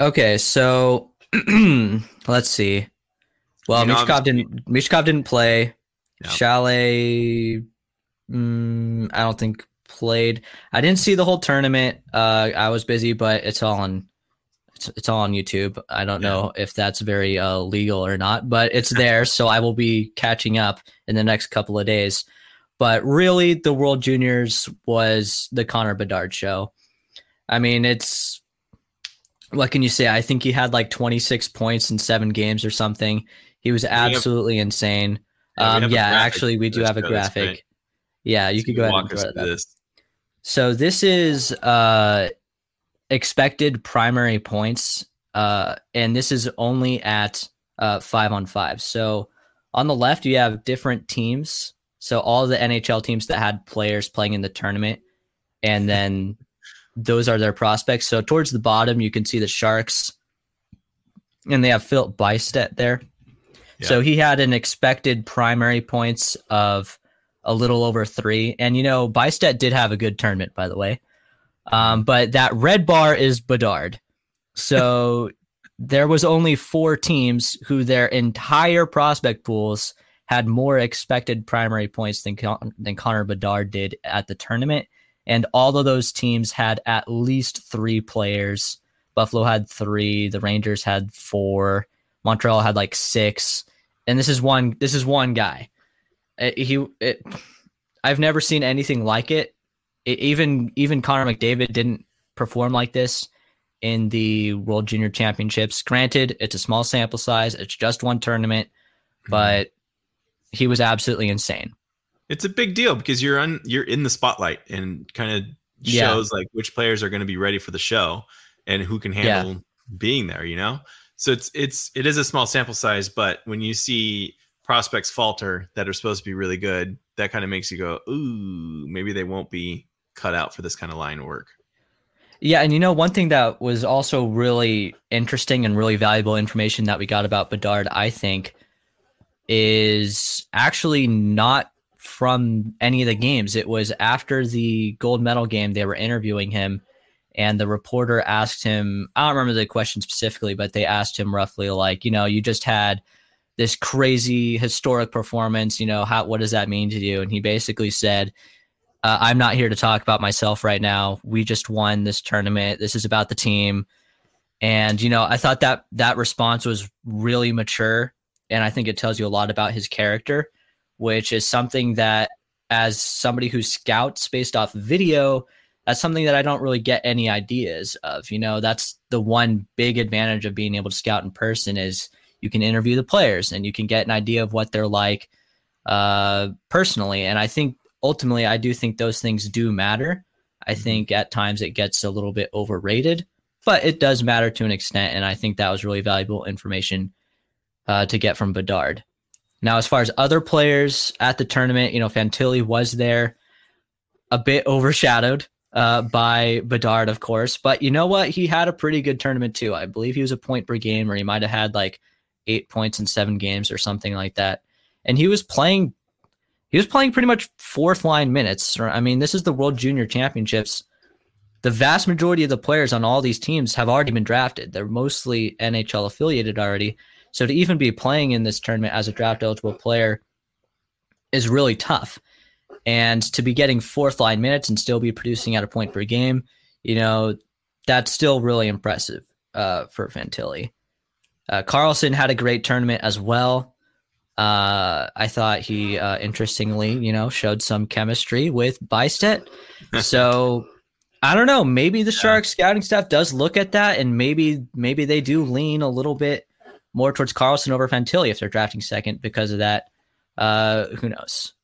Okay, so let's see. Well, you know, Michkov didn't. Michkov didn't play. Yeah. Šalé, mm, I don't think played. I didn't see the whole tournament. Uh, I was busy, but it's all on. It's, it's all on YouTube. I don't yeah. know if that's very uh, legal or not, but it's there. so I will be catching up in the next couple of days. But really, the World Juniors was the Connor Bedard show. I mean, it's what can you say? I think he had like 26 points in seven games or something. He was absolutely have, insane. Yeah, um, yeah actually, we do have a graphic. Yeah, you so could go ahead and throw that. This. So this is uh, expected primary points, uh, and this is only at uh, five on five. So on the left, you have different teams so all the NHL teams that had players playing in the tournament, and then those are their prospects. So towards the bottom, you can see the Sharks, and they have Filip Bystedt there. Yeah. So he had an expected primary points of a little over three, and you know Bystedt did have a good tournament, by the way. Um, but that red bar is Bedard. So there was only four teams who their entire prospect pools had more expected primary points than than Connor Bedard did at the tournament, and all of those teams had at least three players. Buffalo had three, the Rangers had four, Montreal had like six, and this is one. This is one guy. It, he, it, I've never seen anything like it. It. Even even Connor McDavid didn't perform like this in the World Junior Championships. Granted, it's a small sample size. It's just one tournament, mm-hmm. but he was absolutely insane. It's a big deal because you're on you're in the spotlight and kind of shows yeah. like which players are going to be ready for the show and who can handle yeah. being there, you know? So it's it's it is a small sample size, but when you see prospects falter that are supposed to be really good, that kind of makes you go, "Ooh, maybe they won't be cut out for this kind of line work." Yeah, and you know one thing that was also really interesting and really valuable information that we got about Bedard, I think, is actually not from any of the games. It was after the gold medal game, they were interviewing him, and the reporter asked him, I don't remember the question specifically, but they asked him roughly, like, you know, you just had this crazy historic performance, you know, how, what does that mean to you? And he basically said, uh, I'm not here to talk about myself right now. We just won this tournament. This is about the team. And, you know, I thought that that response was really mature and I think it tells you a lot about his character, which is something that, as somebody who scouts based off video, that's something that I don't really get any ideas of. You know, that's the one big advantage of being able to scout in person is you can interview the players and you can get an idea of what they're like uh, personally. And I think ultimately, I do think those things do matter. I mm-hmm. think at times it gets a little bit overrated, but it does matter to an extent. And I think that was really valuable information uh, to get from Bedard. Now, as far as other players at the tournament, you know, Fantilli was there, a bit overshadowed uh, by Bedard, of course. But you know what? He had a pretty good tournament too. I believe he was a point per game, or he might have had like eight points in seven games or something like that. And he was playing, he was playing pretty much fourth line minutes. I mean, this is the World Junior Championships. The vast majority of the players on all these teams have already been drafted. They're mostly NHL affiliated already. So to even be playing in this tournament as a draft eligible player is really tough. And to be getting fourth line minutes and still be producing at a point per game, you know, that's still really impressive uh, for Fantilli. Uh, Carlsson had a great tournament as well. Uh, I thought he, uh, interestingly, you know, showed some chemistry with Bystedt. So I don't know. Maybe the Sharks scouting staff does look at that, and maybe maybe they do lean a little bit more towards Carlsson over Fantilli if they're drafting second because of that. Uh, who knows?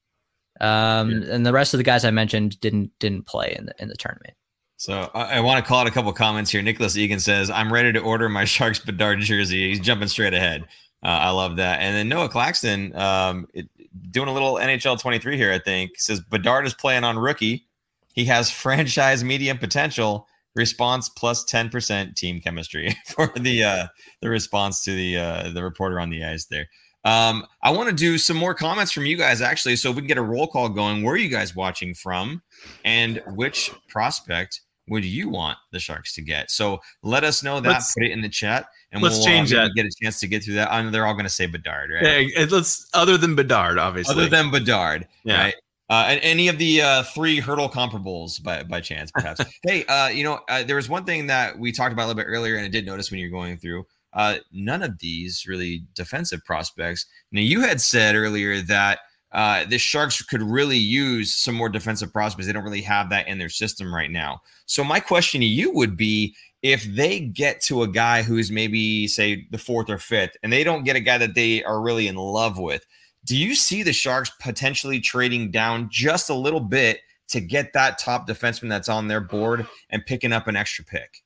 Um. And the rest of the guys I mentioned didn't didn't play in the in the tournament. So I, I want to call out a couple comments here. Nicholas Egan says, "I'm ready to order my Sharks Bedard jersey." He's jumping straight ahead. Uh, I love that. And then Noah Claxton, um, it, doing a little NHL 23 here. I think says Bedard is playing on rookie. He has franchise medium potential. Response plus 10% team chemistry for the uh, the response to the uh, the reporter on the ice there. Um, I want to do some more comments from you guys actually, so we can get a roll call going. Where are you guys watching from, and which prospect would you want the Sharks to get? So let us know that. Let's, put it in the chat, and let's we'll change uh, that. Get a chance to get through that. I know they're all going to say Bedard, right? Yeah, let's other than Bedard, obviously. Other than Bedard, yeah. right? Uh, and any of the uh, three Hertl comparables by by chance, perhaps. hey, uh, you know, uh, there was one thing that we talked about a little bit earlier, and I did notice when you're going through. Uh, none of these really defensive prospects. Now, you had said earlier that uh, the Sharks could really use some more defensive prospects. They don't really have that in their system right now. So, my question to you would be if they get to a guy who's maybe, say, the fourth or fifth, and they don't get a guy that they are really in love with, do you see the Sharks potentially trading down just a little bit to get that top defenseman that's on their board and picking up an extra pick?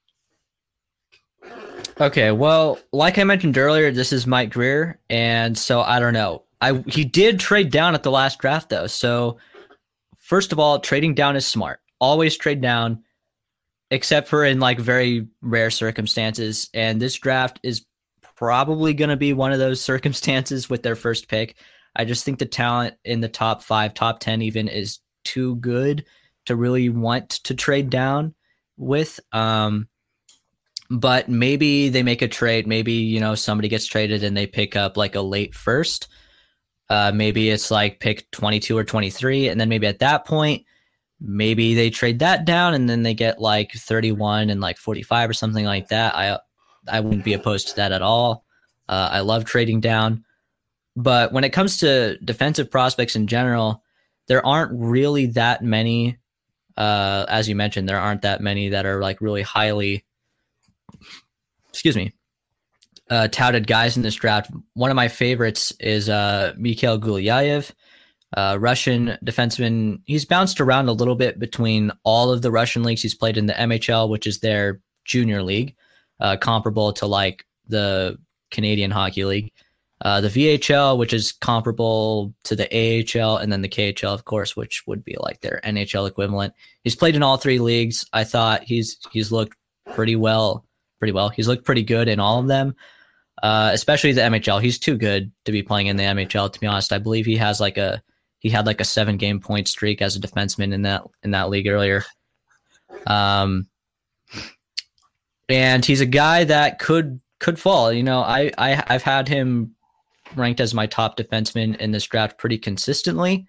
Okay, well, like I mentioned earlier, this is Mike Grier, and so I don't know. I he did trade down at the last draft though. So first of all, trading down is smart. Always trade down, except for in like very rare circumstances. And this draft is probably going to be one of those circumstances with their first pick. I just think the talent in the top five, top ten, even is too good to really want to trade down with. Um, but maybe they make a trade. Maybe you know somebody gets traded and they pick up like a late first. Uh, maybe it's like pick 22 or 23, and then maybe at that point, maybe they trade that down, and then they get like 31 and like 45 or something like that. I I wouldn't be opposed to that at all. Uh, I love trading down, but when it comes to defensive prospects in general, there aren't really that many. Uh, as you mentioned, there aren't that many that are like really highly excuse me, uh, touted guys in this draft. One of my favorites is uh, Mikhail Gulyayev, uh, Russian defenseman. He's bounced around a little bit between all of the Russian leagues. He's played in the MHL, which is their junior league, uh, comparable to like the Canadian Hockey League. Uh, the VHL, which is comparable to the AHL, and then the KHL, of course, which would be like their NHL equivalent. He's played in all three leagues. I thought he's he's looked pretty well pretty well. He's looked pretty good in all of them, uh, especially the MHL. He's too good to be playing in the MHL. To be honest, I believe he has like a he had like a seven game point streak as a defenseman in that in that league earlier. Um, and he's a guy that could could fall. You know, I, I I've had him ranked as my top defenseman in this draft pretty consistently,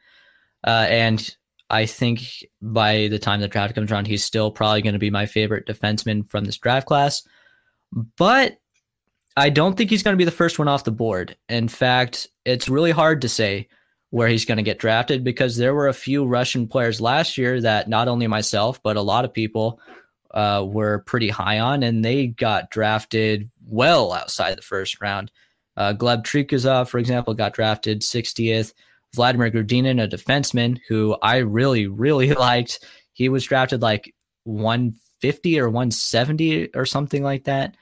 uh, and I think by the time the draft comes around, he's still probably going to be my favorite defenseman from this draft class. But I don't think he's going to be the first one off the board. In fact, it's really hard to say where he's going to get drafted because there were a few Russian players last year that not only myself, but a lot of people uh, were pretty high on, and they got drafted well outside the first round. Uh, Gleb Trikozov, for example, got drafted 60th. Vladimir Grudinin, a defenseman who I really, really liked. He was drafted like 150 or 170 or something like that.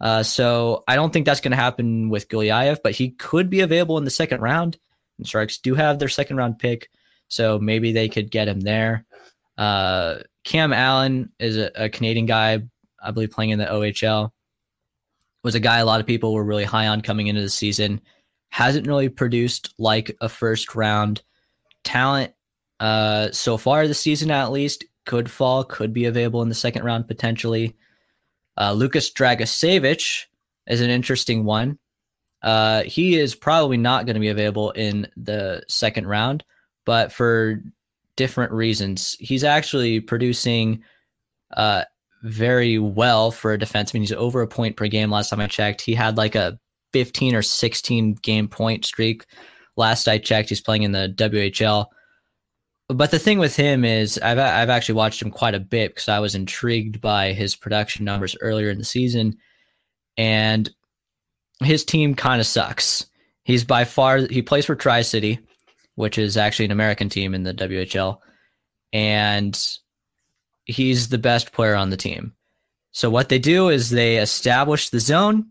Uh, so I don't think that's going to happen with Gulyayev, but he could be available in the second round. And Sharks do have their second round pick, so maybe they could get him there. Uh, Cam Allen is a, a, Canadian guy, I believe, playing in the OHL. Was a guy a lot of people were really high on coming into the season. Hasn't really produced like a first round talent uh, so far this season, at least. Could fall, could be available in the second round potentially. Uh, Lukas Dragicevic is an interesting one. Uh, he is probably not going to be available in the second round, but for different reasons. He's actually producing uh, very well for a defenseman. He's over a point per game last time I checked. He had like a 15 or 16 game point streak last I checked. He's playing in the WHL. But the thing with him is, I've I've actually watched him quite a bit because I was intrigued by his production numbers earlier in the season, and his team kind of sucks. He's by far he plays for Tri City, which is actually an American team in the WHL, and he's the best player on the team. So what they do is they establish the zone,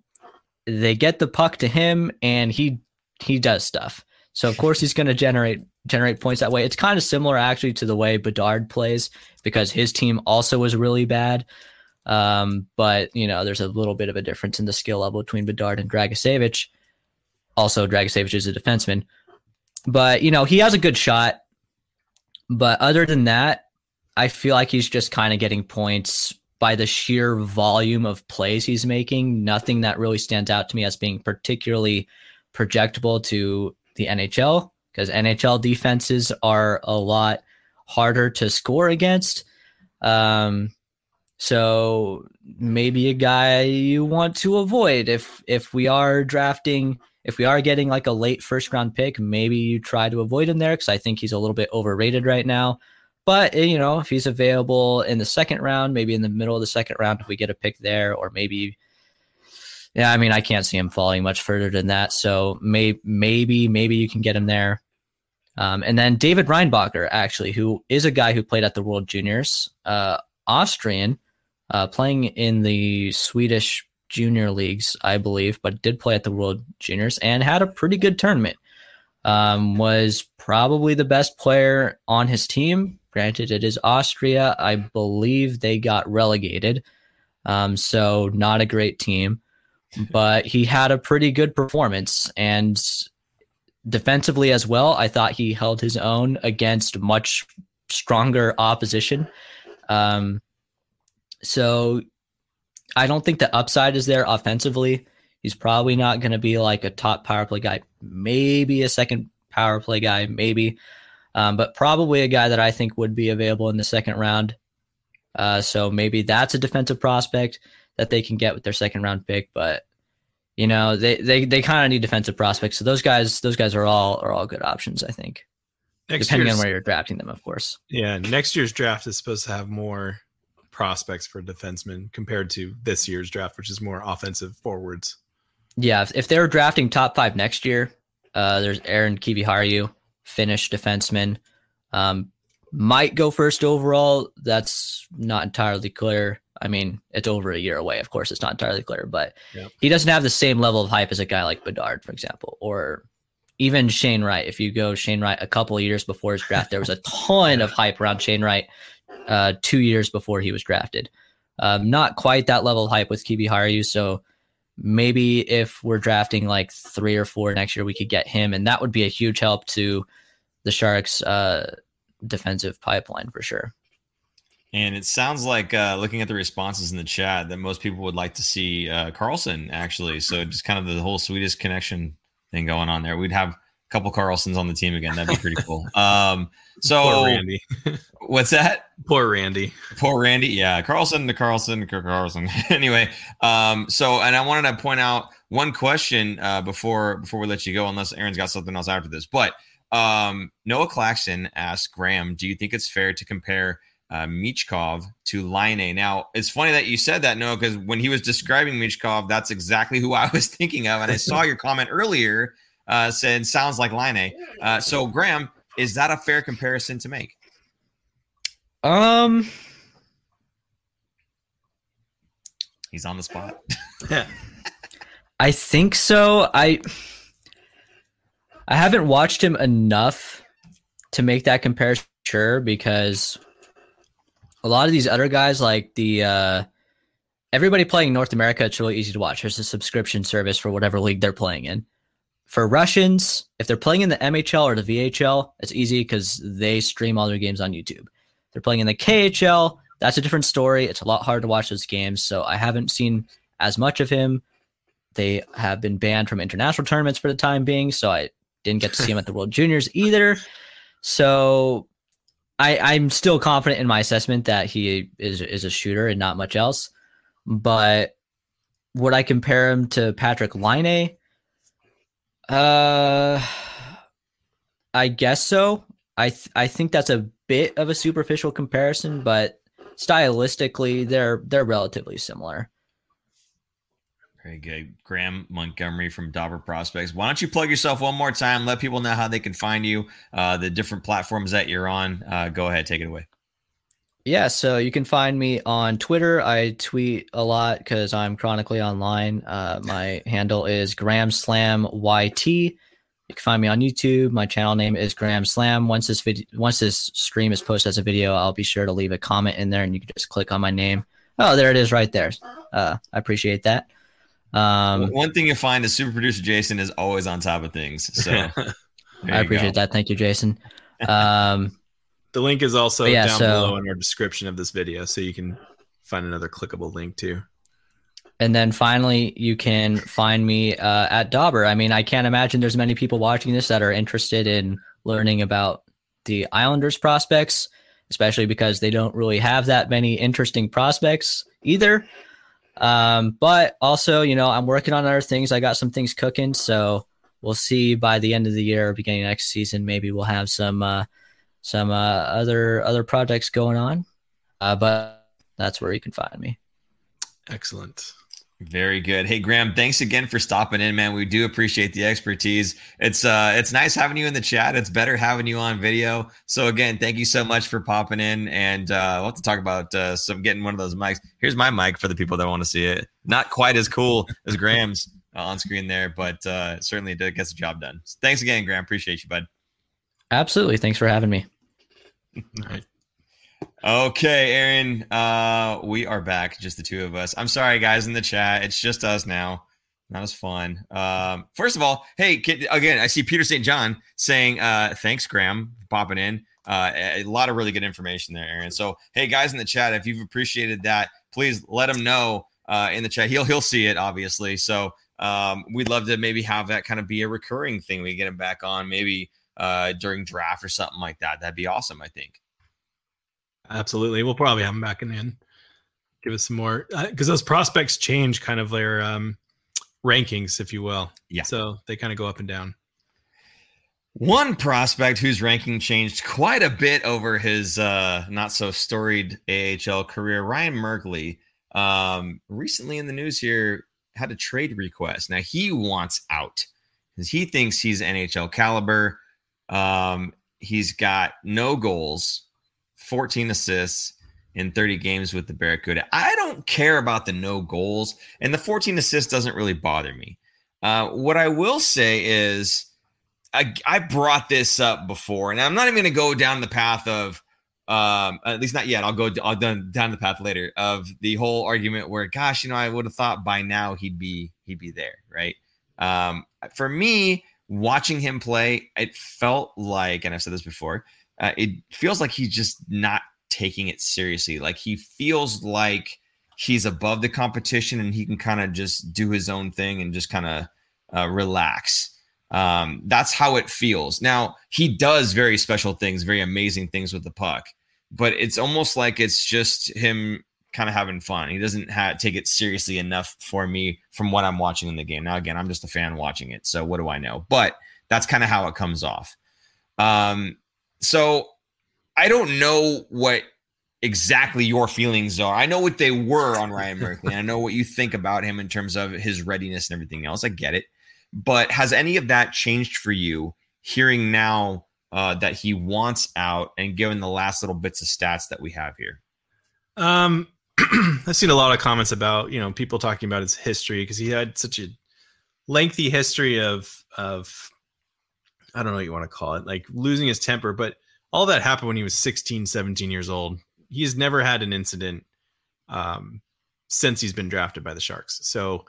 they get the puck to him, and he he does stuff. So of course he's going to generate generate points that way. It's kind of similar actually to the way Bedard plays because his team also was really bad. Um, but you know, there's a little bit of a difference in the skill level between Bedard and Dragicevic. Also, Dragicevic is a defenseman, but you know he has a good shot. But other than that, I feel like he's just kind of getting points by the sheer volume of plays he's making. Nothing that really stands out to me as being particularly projectable to the NHL because NHL defenses are a lot harder to score against. Um, so maybe a guy you want to avoid if if we are drafting if we are getting like a late first round pick, maybe you try to avoid him there because I think he's a little bit overrated right now. But eh, you know, if he's available in the second round, maybe in the middle of the second round, if we get a pick there, or maybe, yeah, I mean, I can't see him falling much further than that. So may, maybe, maybe you can get him there. Um, and then David Reinbacher, actually, who is a guy who played at the World Juniors, uh, Austrian, uh, playing in the Swedish junior leagues, I believe, but did play at the World Juniors and had a pretty good tournament. Um, was probably the best player on his team. Granted, it is Austria. I believe they got relegated. Um, so not a great team, but he had a pretty good performance and defensively as well. I thought he held his own against much stronger opposition. Um, so I don't think the upside is there offensively. He's probably not going to be like a top power play guy, maybe a second power play guy, maybe, um, but probably a guy that I think would be available in the second round. Uh, so maybe that's a defensive prospect that they can get with their second round pick. But you know, they they they kind of need defensive prospects. So those guys, those guys are all are all good options, I think. Next depending on where you're drafting them, of course. Yeah, next year's draft is supposed to have more prospects for defensemen compared to this year's draft, which is more offensive forwards. Yeah, if, if they're drafting top five next year, uh, there's Aaron Kiviharju, Finnish defenseman, um, might go first overall. That's not entirely clear. I mean, it's over a year away. Of course, it's not entirely clear, but yep. he doesn't have the same level of hype as a guy like Bedard, for example, or even Shane Wright. If you go Shane Wright a couple of years before his draft, there was a ton of hype around Shane Wright uh, two years before he was drafted. Um, not quite that level of hype with Kiviharju. So maybe if we're drafting like three or four next year, we could get him, and that would be a huge help to the Sharks' uh, defensive pipeline for sure. And it sounds like uh, looking at the responses in the chat that most people would like to see uh, Carlsson actually. So just kind of the whole Swedish connection thing going on there. We'd have a couple Carlsons on the team again. That'd be pretty cool. Um, so Poor Randy. what's that? Poor Randy. Poor Randy. Yeah, Carlson to Carlson to Carlson. anyway, um, so and I wanted to point out one question uh, before before we let you go, unless Aaron's got something else after this. But um, Noah Claxton asked Graham, "Do you think it's fair to compare?" Uh, Michkov to Laine. Now, it's funny that you said that, Noah, because when he was describing Michkov, that's exactly who I was thinking of. And I saw your comment earlier uh, said sounds like Laine. Uh, so Graham, is that a fair comparison to make? Um, he's on the spot. I think so. I I haven't watched him enough to make that comparison sure because a lot of these other guys like the uh everybody playing North America, it's really easy to watch. There's a subscription service for whatever league they're playing in for Russians, if they're playing in the MHL or the VHL, it's easy because they stream all their games on YouTube. If they're playing in the KHL, that's a different story. It's a lot harder to watch those games. So I haven't seen as much of him. They have been banned from international tournaments for the time being. So I didn't get to see him at the World Juniors either. So I, I'm still confident in my assessment that he is is a shooter and not much else. But would I compare him to Patrik Laine? Uh, I guess so. I th- I think that's a bit of a superficial comparison, but stylistically, they're they're relatively similar. Very good, Graham Montgomery from Dobber Prospects. Why don't you plug yourself one more time? Let people know how they can find you, uh, the different platforms that you're on. Uh, go ahead, take it away. Yeah, so you can find me on Twitter. I tweet a lot because I'm chronically online. Uh, my handle is Graham Slam YT. You can find me on YouTube. My channel name is Graham Slam. Once this video, once this stream is posted as a video, I'll be sure to leave a comment in there, and you can just click on my name. Oh, there it is, right there. Uh, I appreciate that. Um, One thing you find is super producer Jason is always on top of things. So I appreciate go. that. Thank you, Jason. Um, the link is also yeah, down so, below in our description of this video, so you can find another clickable link too. And then finally, you can find me uh, at Dobber. I mean, I can't imagine there's many people watching this that are interested in learning about the Islanders prospects, especially because they don't really have that many interesting prospects either. Um, but also, you know, I'm working on other things. I got some things cooking, so we'll see by the end of the year, beginning next season, maybe we'll have some uh, some uh, other other projects going on. Uh, but that's where you can find me. Excellent. Very good. Hey Graham, thanks again for stopping in, man. We do appreciate the expertise. It's uh it's nice having you in the chat. It's better having you on video. So again, thank you so much for popping in and uh we'll have to talk about uh some getting one of those mics. Here's my mic for the people that want to see it. Not quite as cool as Graham's uh, on screen there, but uh certainly it gets the job done. So thanks again, Graham. Appreciate you, bud. Absolutely. Thanks for having me. All right. Okay, Aaron, uh, we are back, just the two of us. I'm sorry, guys, in the chat. It's just us now. Not as fun. Um, first of all, hey, again, I see Peter St. John saying, uh, thanks, Graham, for popping in. Uh, a lot of really good information there, Aaron. So, hey, guys in the chat, if you've appreciated that, please let him know uh, in the chat. He'll he'll see it, obviously. So, um, we'd love to maybe have that kind of be a recurring thing. We get him back on maybe uh, during draft or something like that. That'd be awesome. I think. Absolutely. We'll probably have them back in in. Give us some more because uh, those prospects change kind of their um, rankings, if you will. Yeah. So they kind of go up and down. One prospect whose ranking changed quite a bit over his uh, not so storied AHL career, Ryan Merkley, um, recently in the news here had a trade request. Now he wants out because he thinks he's NHL caliber. Um, he's got no goals 14 assists in 30 games with the Barracuda. I don't care about the no goals, and the 14 assists doesn't really bother me. Uh, what I will say is, I, I brought this up before, and I'm not even going to go down the path of, um, at least not yet. I'll go I'll down, down the path later of the whole argument where, gosh, you know, I would have thought by now he'd be he'd be there, right? Um, for me, watching him play, it felt like, and I've said this before, uh, it feels like he's just not taking it seriously. Like he feels like he's above the competition and he can kind of just do his own thing and just kind of uh, relax. Um, that's how it feels. Now he does very special things, very amazing things with the puck, but it's almost like it's just him kind of having fun. He doesn't ha- take it seriously enough for me from what I'm watching in the game. Now, again, I'm just a fan watching it, so what do I know? But that's kind of how it comes off. Um, so I don't know what exactly your feelings are. I know what they were on Ryan Merkley. I know what you think about him in terms of his readiness and everything else. I get it. But has any of that changed for you hearing now uh, that he wants out and given the last little bits of stats that we have here? Um, I've seen a lot of comments about, you know, people talking about his history because he had such a lengthy history of of I don't know what you want to call it, like losing his temper. But all that happened when he was 16, 17 years old. He's never had an incident um, since he's been drafted by the Sharks. So,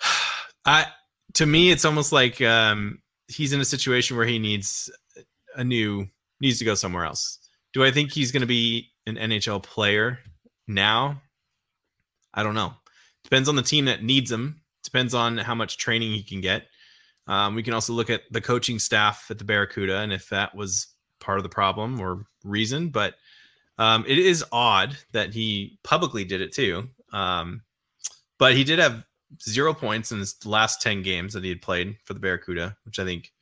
I to me, it's almost like um, he's in a situation where he needs a new needs to go somewhere else. Do I think he's going to be an NHL player now? I don't know. Depends on the team that needs him. Depends on how much training he can get. Um, we can also look at the coaching staff at the Barracuda and if that was part of the problem or reason. But um, it is odd that he publicly did it too. Um, but he did have zero points in his last 10 games that he had played for the Barracuda, which I think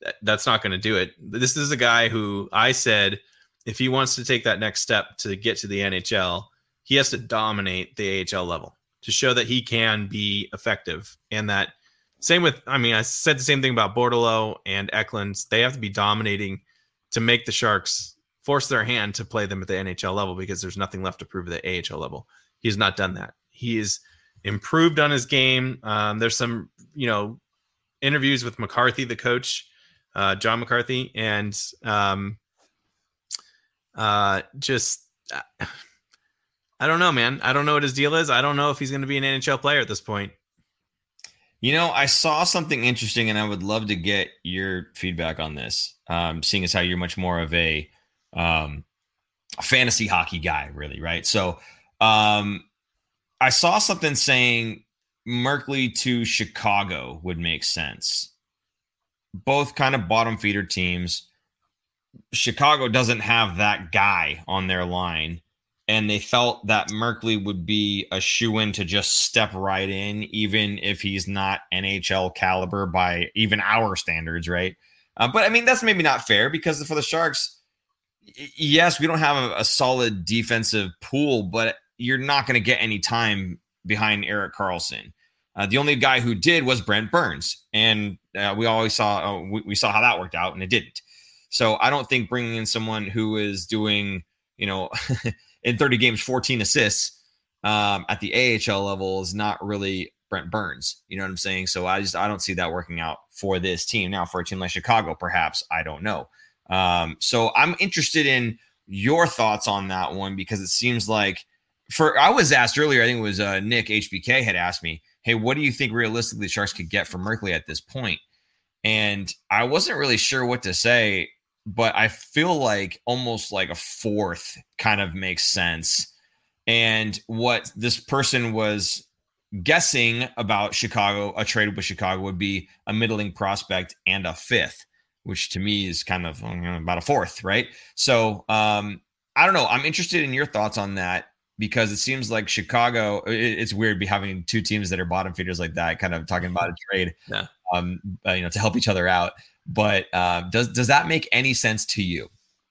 that, that's not going to do it. This is a guy who I said if he wants to take that next step to get to the NHL, he has to dominate the AHL level to show that he can be effective and that same with, I mean, I said the same thing about Bordeleau and Eklund. They have to be dominating to make the Sharks force their hand to play them at the NHL level because there's nothing left to prove at the AHL level. He's not done that. He's improved on his game. Um, there's some, you know, interviews with McCarthy, the coach, uh, John McCarthy, and um, uh, just I don't know, man. I don't know what his deal is. I don't know if he's going to be an NHL player at this point. You know, I saw something interesting, and I would love to get your feedback on this. Um, seeing as how you're much more of a um, fantasy hockey guy, really, right? So, um, I saw something saying Merkley to Chicago would make sense. Both kind of bottom feeder teams. Chicago doesn't have that guy on their line and they felt that Merkley would be a shoe in to just step right in, even if he's not NHL caliber by even our standards, right? Uh, but I mean, that's maybe not fair because for the Sharks, yes, we don't have a, a solid defensive pool, but you're not going to get any time behind Erik Karlsson. Uh, the only guy who did was Brent Burns, and uh, we always saw uh, we, we saw how that worked out, and it didn't. So I don't think bringing in someone who is doing, you know, in 30 games, 14 assists um, at the AHL level is not really Brent Burns. You know what I'm saying? So I just I don't see that working out for this team. Now for a team like Chicago, perhaps I don't know. Um, so I'm interested in your thoughts on that one because it seems like for I was asked earlier, I think it was uh, Nick HBK had asked me, "Hey, what do you think realistically the Sharks could get from Merkley at this point?" And I wasn't really sure what to say but I feel like almost like a fourth kind of makes sense. And what this person was guessing about Chicago, a trade with Chicago would be a middling prospect and a fifth, which to me is kind of you know, about a fourth, right? So um, I don't know. I'm interested in your thoughts on that because it seems like Chicago. It, it's weird be having two teams that are bottom feeders like that, kind of talking about a trade, yeah. um, uh, you know, to help each other out. But uh, does does that make any sense to you?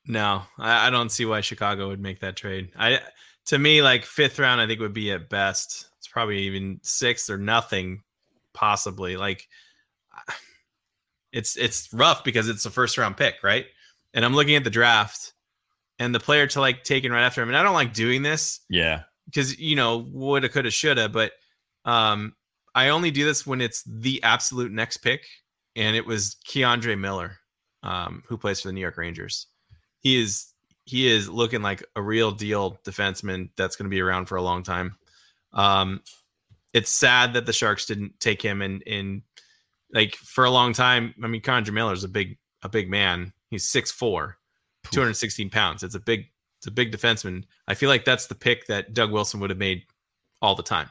No, I, I, don't see why Chicago would make that trade. I to me, like fifth round, I think would be at best. It's probably even sixth or nothing, possibly. Like it's it's rough because it's a first round pick, right? And I'm looking at the draft and the player to like taken right after him. And I don't like doing this. Yeah. Because you know, woulda, coulda, shoulda, but um I only do this when it's the absolute next pick and it was K'Andre Miller, um, who plays for the New York Rangers. He is he is looking like a real deal defenseman that's going to be around for a long time. Um, it's sad that the Sharks didn't take him and in like for a long time. I mean, K'Andre Miller is a big a big man. He's 6'4", 216 pounds. It's a big it's a big defenseman. I feel like that's the pick that Doug Wilson would have made all the time,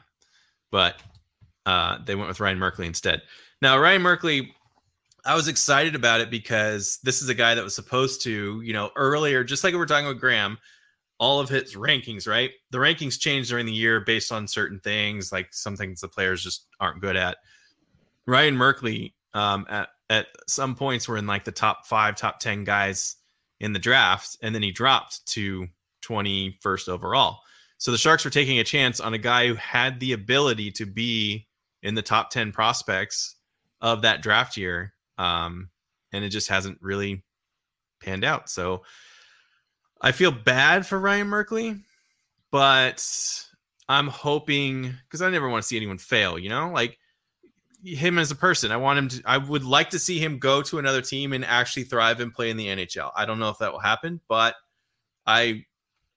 but uh, they went with Ryan Merkley instead. Now Ryan Merkley I was excited about it because this is a guy that was supposed to, you know, earlier, just like we were talking with Graham, all of his rankings, right? The rankings change during the year based on certain things, like some things the players just aren't good at. Ryan Merkley, um, at at some points were in like the top five, top ten guys in the draft, and then he dropped to 21st overall. So the Sharks were taking a chance on a guy who had the ability to be in the top 10 prospects of that draft year um, and it just hasn't really panned out. So I feel bad for Ryan Merkley, but I'm hoping because I never want to see anyone fail. You know, like him as a person. I want him to. I would like to see him go to another team and actually thrive and play in the NHL. I don't know if that will happen, but I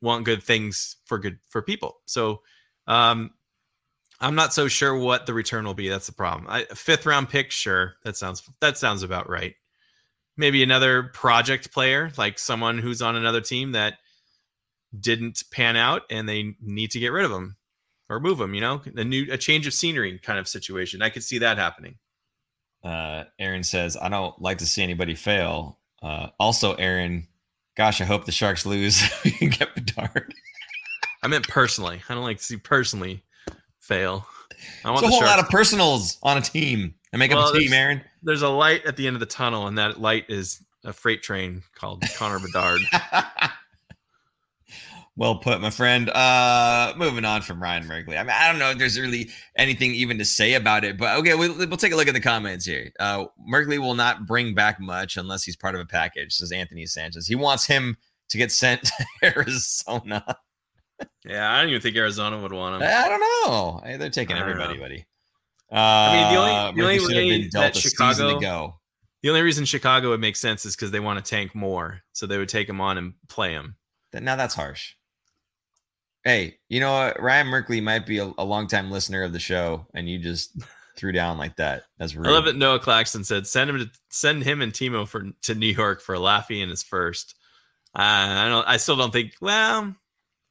want good things for good for people. So um, I'm not so sure what the return will be. That's the problem. I, fifth round pick, sure. That sounds that sounds about right. Maybe another project player, like someone who's on another team that didn't pan out and they need to get rid of them or move them. You know, a new a change of scenery kind of situation. I could see that happening. Uh, Aaron says, "I don't like to see anybody fail." Uh, also, Aaron, gosh, I hope the Sharks lose. get Bedard. I meant personally. I don't like to see personally fail. I want it's a whole lot of personals on a team and make well, up a team, Aaron. There's a light at the end of the tunnel, and that light is a freight train called Connor Bedard. well put, my friend. Uh, moving on from Ryan Merkley. I mean, I don't know if there's really anything even to say about it, but okay, we'll, we'll take a look at the comments here. Uh, Merkley will not bring back much unless he's part of a package, says Anthony Sanchez. He wants him to get sent to Arizona yeah, I don't even think Arizona would want him. I don't know. They're taking everybody, know. buddy. Uh, I mean, the only, the only should have been dealt a Chicago. The only reason Chicago would make sense is because they want to tank more, so they would take him on and play him. Now that's harsh. Hey, you know what? Ryan Merkley might be a, a longtime listener of the show, and you just threw down like that. That's rude. I love it. Noah Claxton said, "Send him to send him and Timo for to New York for a Laffy in his first. Uh, I don't. I still don't think. Well,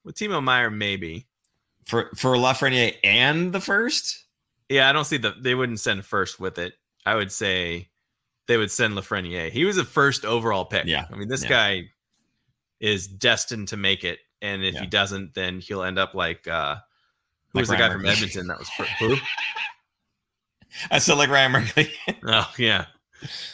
with Timo Meier, maybe for for Lafreniere and the first. Yeah, I don't see the. They wouldn't send first with it. I would say they would send Lafreniere. He was a first overall pick. Yeah, I mean this yeah. guy is destined to make it, and if yeah. he doesn't, then he'll end up like uh, who like was Ryan the guy Merkley. from Edmonton that was for, who? I still like Ryan Merkley. oh yeah.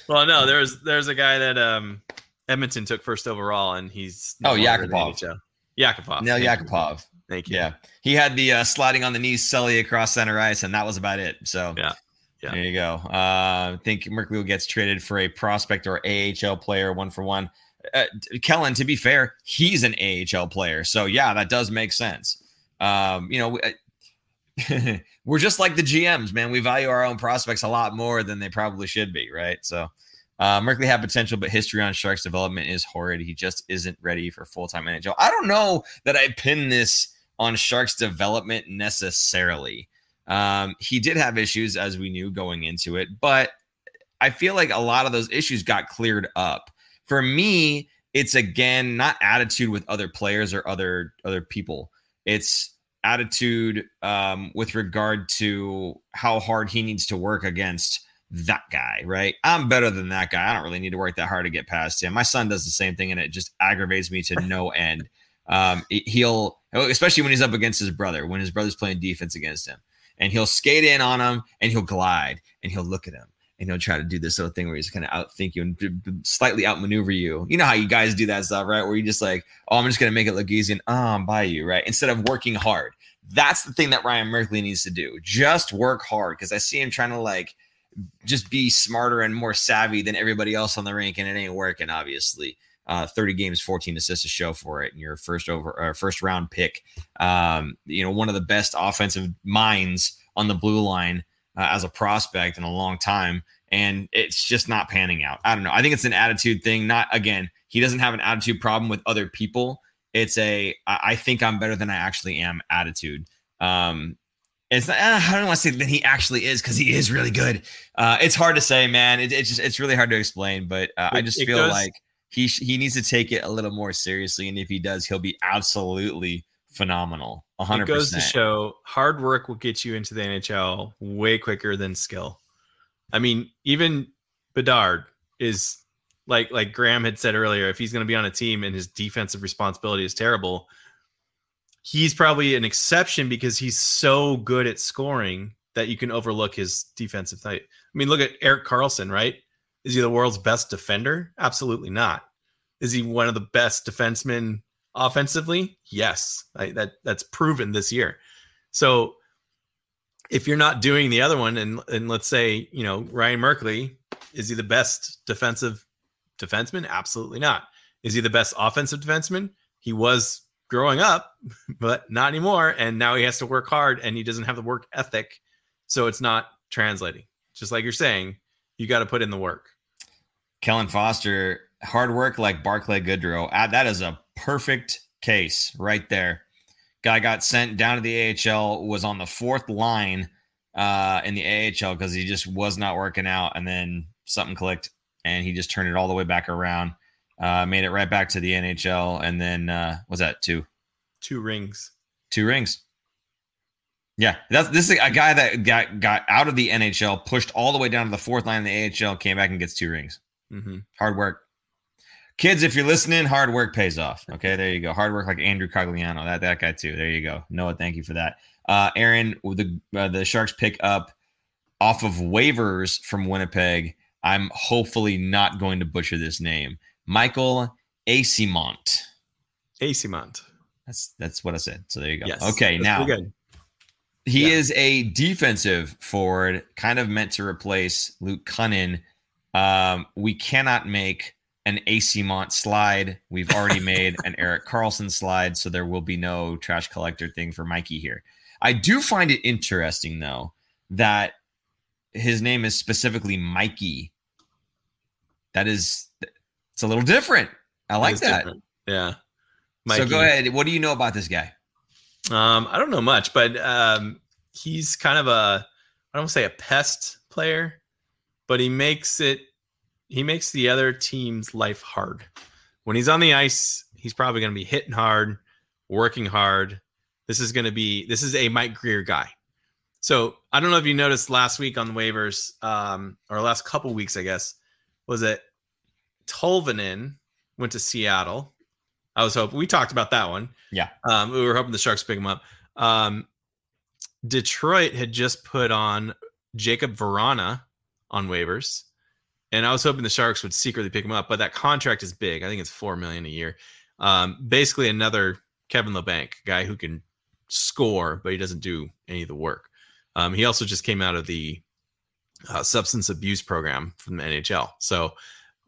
Well, no, there's there's a guy that um Edmonton took first overall, and he's no oh Yakupov. Yakupov. Nail Yakupov. Thank you. Yeah, he had the uh, sliding on the knees Sully across center ice, and that was about it. So yeah, yeah. There you go. Uh, I think Merkley gets traded for a prospect or AHL player, one for one. Uh, Kellen, to be fair, he's an AHL player, so yeah, that does make sense. Um, you know, we're just like the GMs, man. We value our own prospects a lot more than they probably should be, right? So uh, Merkley had potential, but history on Sharks development is horrid. He just isn't ready for full time NHL. I don't know that I pin this on Sharks development necessarily. Um, he did have issues, as we knew going into it, but I feel like a lot of those issues got cleared up. For me, it's again not attitude with other players or other other people. It's attitude um, with regard to how hard he needs to work against that guy, right? I'm better than that guy. I don't really need to work that hard to get past him. My son does the same thing, and it just aggravates me to no end. Um, he'll, especially when he's up against his brother, when his brother's playing defense against him, and he'll skate in on him, and he'll glide, and he'll look at him, and he'll try to do this little thing where he's kind of outthink you and slightly outmaneuver you. You know how you guys do that stuff, right? Where you just like, oh, I'm just gonna make it look easy, and oh, I'm by you, right? Instead of working hard. That's the thing that Ryan Merkley needs to do. Just work hard because I see him trying to like just be smarter and more savvy than everybody else on the rink, and it ain't working, obviously. Uh, 30 games, 14 assists to show for it, and your first over uh, first round pick. Um, you know, one of the best offensive minds on the blue line uh, as a prospect in a long time, and it's just not panning out. I don't know. I think it's an attitude thing. Not again, he doesn't have an attitude problem with other people. It's a I think I'm better than I actually am attitude. Um, it's not, uh, I don't want to say that he actually is because he is really good. Uh, it's hard to say, man. It, it's just it's really hard to explain, but uh, I just feel goes, like he he needs to take it a little more seriously, and if he does, he'll be absolutely phenomenal. 100. It goes to show hard work will get you into the NHL way quicker than skill. I mean, even Bedard is like like Graham had said earlier. If he's going to be on a team and his defensive responsibility is terrible, he's probably an exception because he's so good at scoring that you can overlook his defensive type. I mean, look at Erik Karlsson, right? Is he the world's best defender? Absolutely not. Is he one of the best defensemen offensively? Yes, I, that that's proven this year. So if you're not doing the other one, and and let's say you know Ryan Merkley, is he the best defensive defenseman? Absolutely not. Is he the best offensive defenseman? He was growing up, but not anymore. And now he has to work hard and he doesn't have the work ethic. So it's not translating. Just like you're saying, you got to put in the work. Kellen Foster, hard work like Barclay Goodrow. Uh, that is a perfect case right there. Guy got sent down to the AHL, was on the fourth line uh, in the AHL because he just was not working out. And then something clicked and he just turned it all the way back around. Uh, made it right back to the NHL, and then uh, was that two? Two rings. Two rings. Yeah, that's this is a guy that got got out of the NHL, pushed all the way down to the fourth line in the AHL, came back and gets two rings. Mm-hmm. Hard work, kids. If you're listening, hard work pays off. Okay, there you go. Hard work like Andrew Cogliano, that that guy too. There you go. Noah, thank you for that. Uh, Aaron, the uh, the Sharks pick up off of waivers from Winnipeg. I'm hopefully not going to butcher this name. Michael Eyssimont. Eyssimont. That's that's what I said. So there you go. Yes, okay, now he yeah. is a defensive forward, kind of meant to replace Luke Kunin. Um, we cannot make an Eyssimont slide. We've already made an Erik Karlsson slide, so there will be no trash collector thing for Mikey here. I do find it interesting though that his name is specifically Mikey. That is, it's a little different. I like that. Different. Yeah. Mikey. So go ahead. What do you know about this guy? Um, I don't know much, but um, he's kind of a I don't say a pest player, but he makes it he makes the other team's life hard. When he's on the ice, he's probably going to be hitting hard, working hard. This is going to be this is a Mike Grier guy. So I don't know if you noticed last week on the waivers, um, or last couple weeks, I guess, was it Tolvanen went to Seattle. I was hoping we talked about that one. Yeah. Um, we were hoping the Sharks pick him up. Um, Detroit had just put on Jakub Vrana on waivers, and I was hoping the Sharks would secretly pick him up, but that contract is big. I think it's four million a year. Um, basically, another Kevin Labanc guy who can score, but he doesn't do any of the work. Um, he also just came out of the uh, substance abuse program from the NHL, so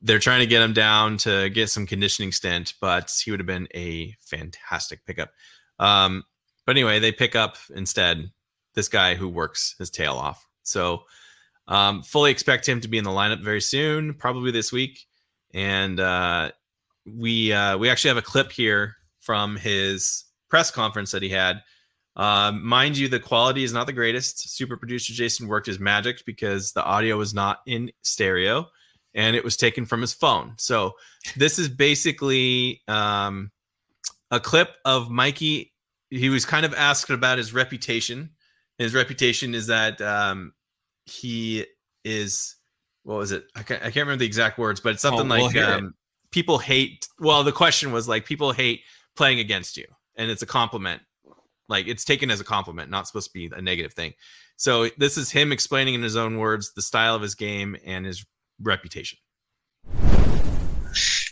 they're trying to get him down to get some conditioning stint. But he would have been a fantastic pickup. Um, but anyway, they pick up instead this guy who works his tail off. So um, fully expect him to be in the lineup very soon, probably this week. And uh, we uh, we actually have a clip here from his press conference that he had. Um, mind you, the quality is not the greatest. Super producer Jason worked his magic because the audio was not in stereo and it was taken from his phone. So this is basically um, a clip of Mikey. He was kind of asked about his reputation his reputation is that um, he is what was it? I can't, I can't remember the exact words, but it's something oh, like um, people hate. Well, the question was like people hate playing against you, and it's a compliment. Like it's taken as a compliment, not supposed to be a negative thing. So this is him explaining in his own words the style of his game and his reputation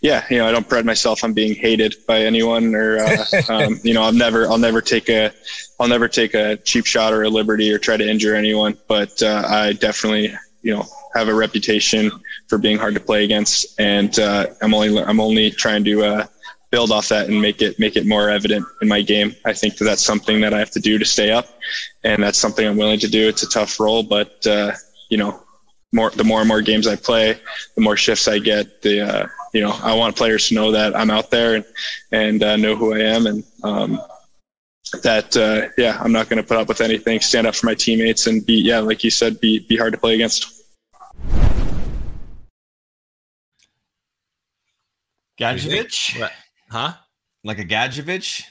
yeah, you know, I don't pride myself on being hated by anyone, or uh, um, you know, I'll never, I'll never take a, I'll never take a cheap shot or a liberty or try to injure anyone. But uh, I definitely, you know, have a reputation for being hard to play against, and uh, I'm only, I'm only trying to uh, build off that and make it, make it more evident in my game. I think that that's something that I have to do to stay up, and that's something I'm willing to do. It's a tough role, but uh, you know, more the more and more games I play, the more shifts I get, the uh, you know I want players to know that I'm out there and and uh, know who I am and um, that uh, yeah I'm not going to put up with anything. Stand up for my teammates and be yeah like you said be be hard to play against. Gadjovich, huh? Like a Gadjovich?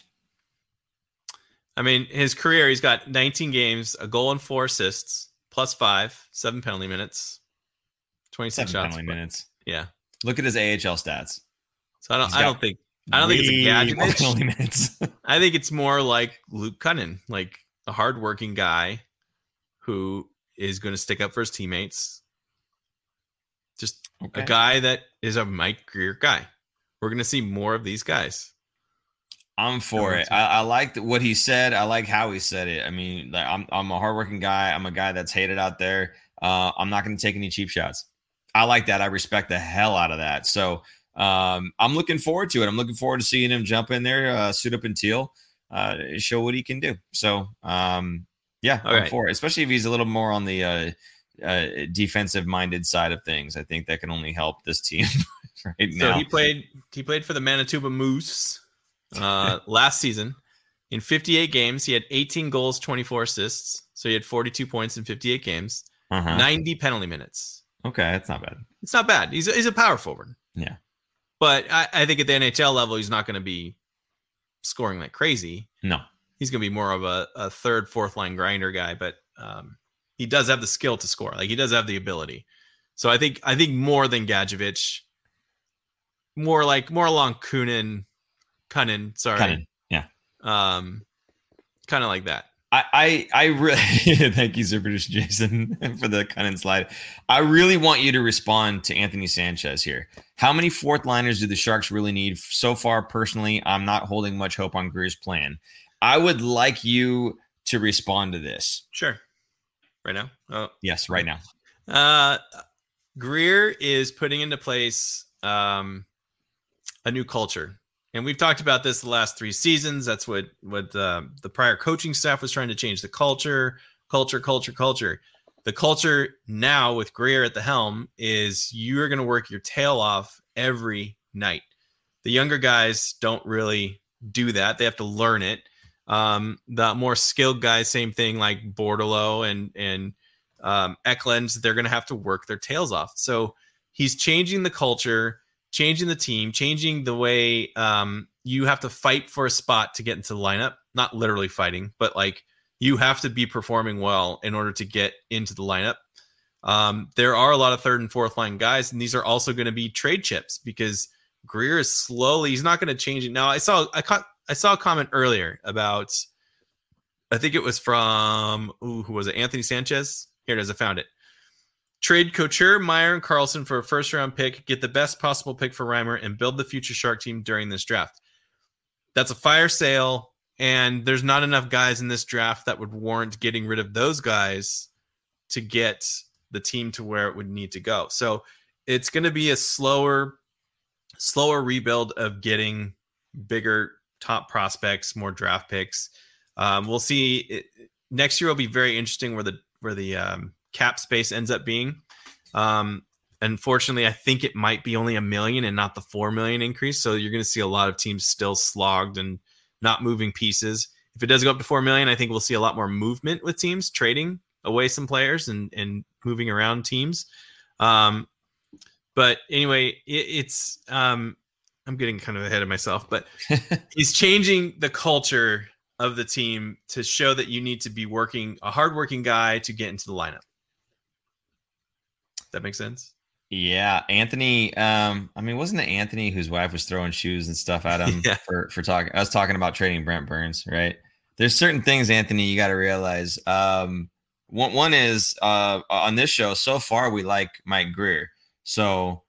I mean, his career, he's got 19 games, a goal and four assists, plus five, seven penalty minutes, 26 seven shots. Penalty minutes. Yeah. Look at his AHL stats. So I don't. I don't think. I don't think it's a gadget. I think it's more like Luke Kunin, like a hardworking guy who is going to stick up for his teammates. Just okay. a guy that is a Mike Grier guy. We're going to see more of these guys. I'm for it. I, I like what he said. I like how he said it. I mean, like, I'm I'm a hardworking guy. I'm a guy that's hated out there. Uh, I'm not going to take any cheap shots. I like that. I respect the hell out of that. So um, I'm looking forward to it. I'm looking forward to seeing him jump in there, uh, suit up in teal, uh, show what he can do. So um, yeah, All I'm right. for it. Especially if he's a little more on the uh, uh, defensive minded side of things. I think that can only help this team right now. So he played. He played for the Manitoba Moose uh, last season. In 58 games, he had 18 goals, 24 assists. So he had 42 points in 58 games, uh-huh. 90 penalty minutes. Okay, that's not bad. It's not bad. He's a, he's a power forward. Yeah, but I, I think at the NHL level, he's not going to be scoring like crazy. No, he's going to be more of a, a third, fourth line grinder guy. But um, he does have the skill to score. Like he does have the ability. So I think I think more than Gadjovich, more like more along Kunin, Kunin. Sorry. Yeah. Um, kind of like that. I, I, I really thank you, sir, producer Jason, for the Kunin slide. I really want you to respond to Anthony Sanchez here. How many fourth liners do the Sharks really need? So far, personally, I'm not holding much hope on Grier's plan. I would like you to respond to this. Sure. Right now? Oh. Yes, right now. Uh, Grier is putting into place um, a new culture and we've talked about this the last three seasons. That's what what uh, the prior coaching staff was trying to change the culture, culture, culture, culture. the culture now with Grier at the helm is you're going to work your tail off every night. The younger guys don't really do that; they have to learn it. Um, the more skilled guys, same thing like Bordeleau and and um, Eklund, they're going to have to work their tails off. So he's changing the culture, changing the team, changing the way um, you have to fight for a spot to get into the lineup. Not literally fighting, but like you have to be performing well in order to get into the lineup. Um, there are a lot of third and fourth line guys, and these are also going to be trade chips because Grier is slowly. He's not going to change it now. I saw I caught I saw a comment earlier about. I think it was from ooh, who was it? Anthony Sanchez. Here it is. I found it. Trade Couture, Meier, and Karlsson for a first round pick. Get the best possible pick for Reimer and build the future Shark team during this draft. That's a fire sale, and there's not enough guys in this draft that would warrant getting rid of those guys to get the team to where it would need to go. So it's going to be a slower, slower rebuild of getting bigger top prospects, more draft picks. Um, we'll see. It, next year will be very interesting where the where the um, cap space ends up being. Um, unfortunately, I think it might be only a million and not the four million increase. So you're going to see a lot of teams still slogged and not moving pieces. If it does go up to four million, I think we'll see a lot more movement with teams trading away some players and and moving around teams. Um, but anyway, it, it's um, I'm getting kind of ahead of myself, but he's changing the culture of the team to show that you need to be working a hardworking guy to get into the lineup. That makes sense. Yeah, Anthony. Um, I mean, wasn't it Anthony whose wife was throwing shoes and stuff at him yeah. for for talking? I was talking about trading Brent Burns, right? There's certain things, Anthony, you got to realize. Um, one one is uh on this show so far we like Mike Grier, so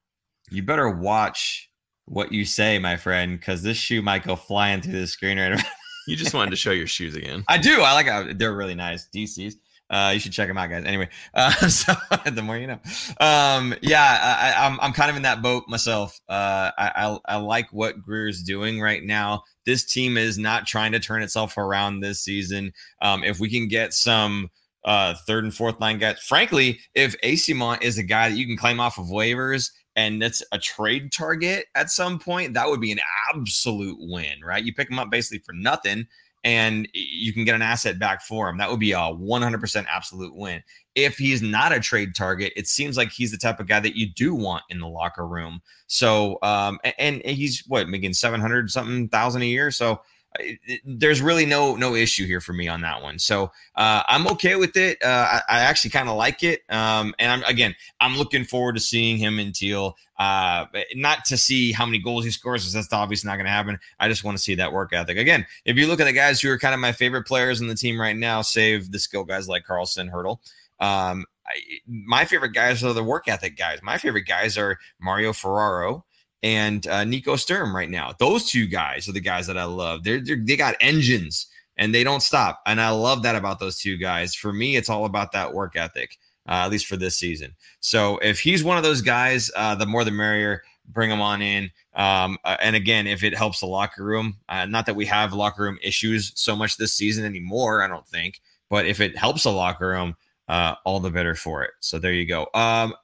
you better watch what you say, my friend, because this shoe might go flying through the screen right. you just wanted to show your shoes again. I do. I like they're really nice. DCs. Uh, you should check them out, guys. Anyway, uh, so the more you know. Um, yeah, I, am I'm, I'm kind of in that boat myself. Uh, I, I, I like what Grier's doing right now. This team is not trying to turn itself around this season. Um, if we can get some uh, third and fourth line guys, frankly, if Eyssimont is a guy that you can claim off of waivers and that's a trade target at some point, that would be an absolute win, right? You pick him up basically for nothing and you can get an asset back for him. That would be a 100% absolute win. If he's not a trade target, it seems like he's the type of guy that you do want in the locker room. So, um, and, and he's what making 700 something thousand a year. So, there's really no no issue here for me on that one. So uh, I'm okay with it. Uh, I, I, actually kind of like it. Um, and I'm again, I'm looking forward to seeing him in Teal. Uh, not to see how many goals he scores, because that's obviously not going to happen. I just want to see that work ethic. Again, if you look at the guys who are kind of my favorite players in the team right now, save the skill guys like Karlsson, Hertl. Um, I, my favorite guys are the work ethic guys. My favorite guys are Mario Ferraro and uh, Nico Sturm right now. Those two guys are the guys that I love. They're, they're they got engines and they don't stop, and I love that about those two guys. For me, it's all about that work ethic, uh, at least for this season. So if he's one of those guys, uh, the more the merrier. Bring him on in. Um, uh, and again, if it helps the locker room, uh, not that we have locker room issues so much this season anymore, I don't think. But if it helps the locker room, uh, all the better for it. So there you go. Um,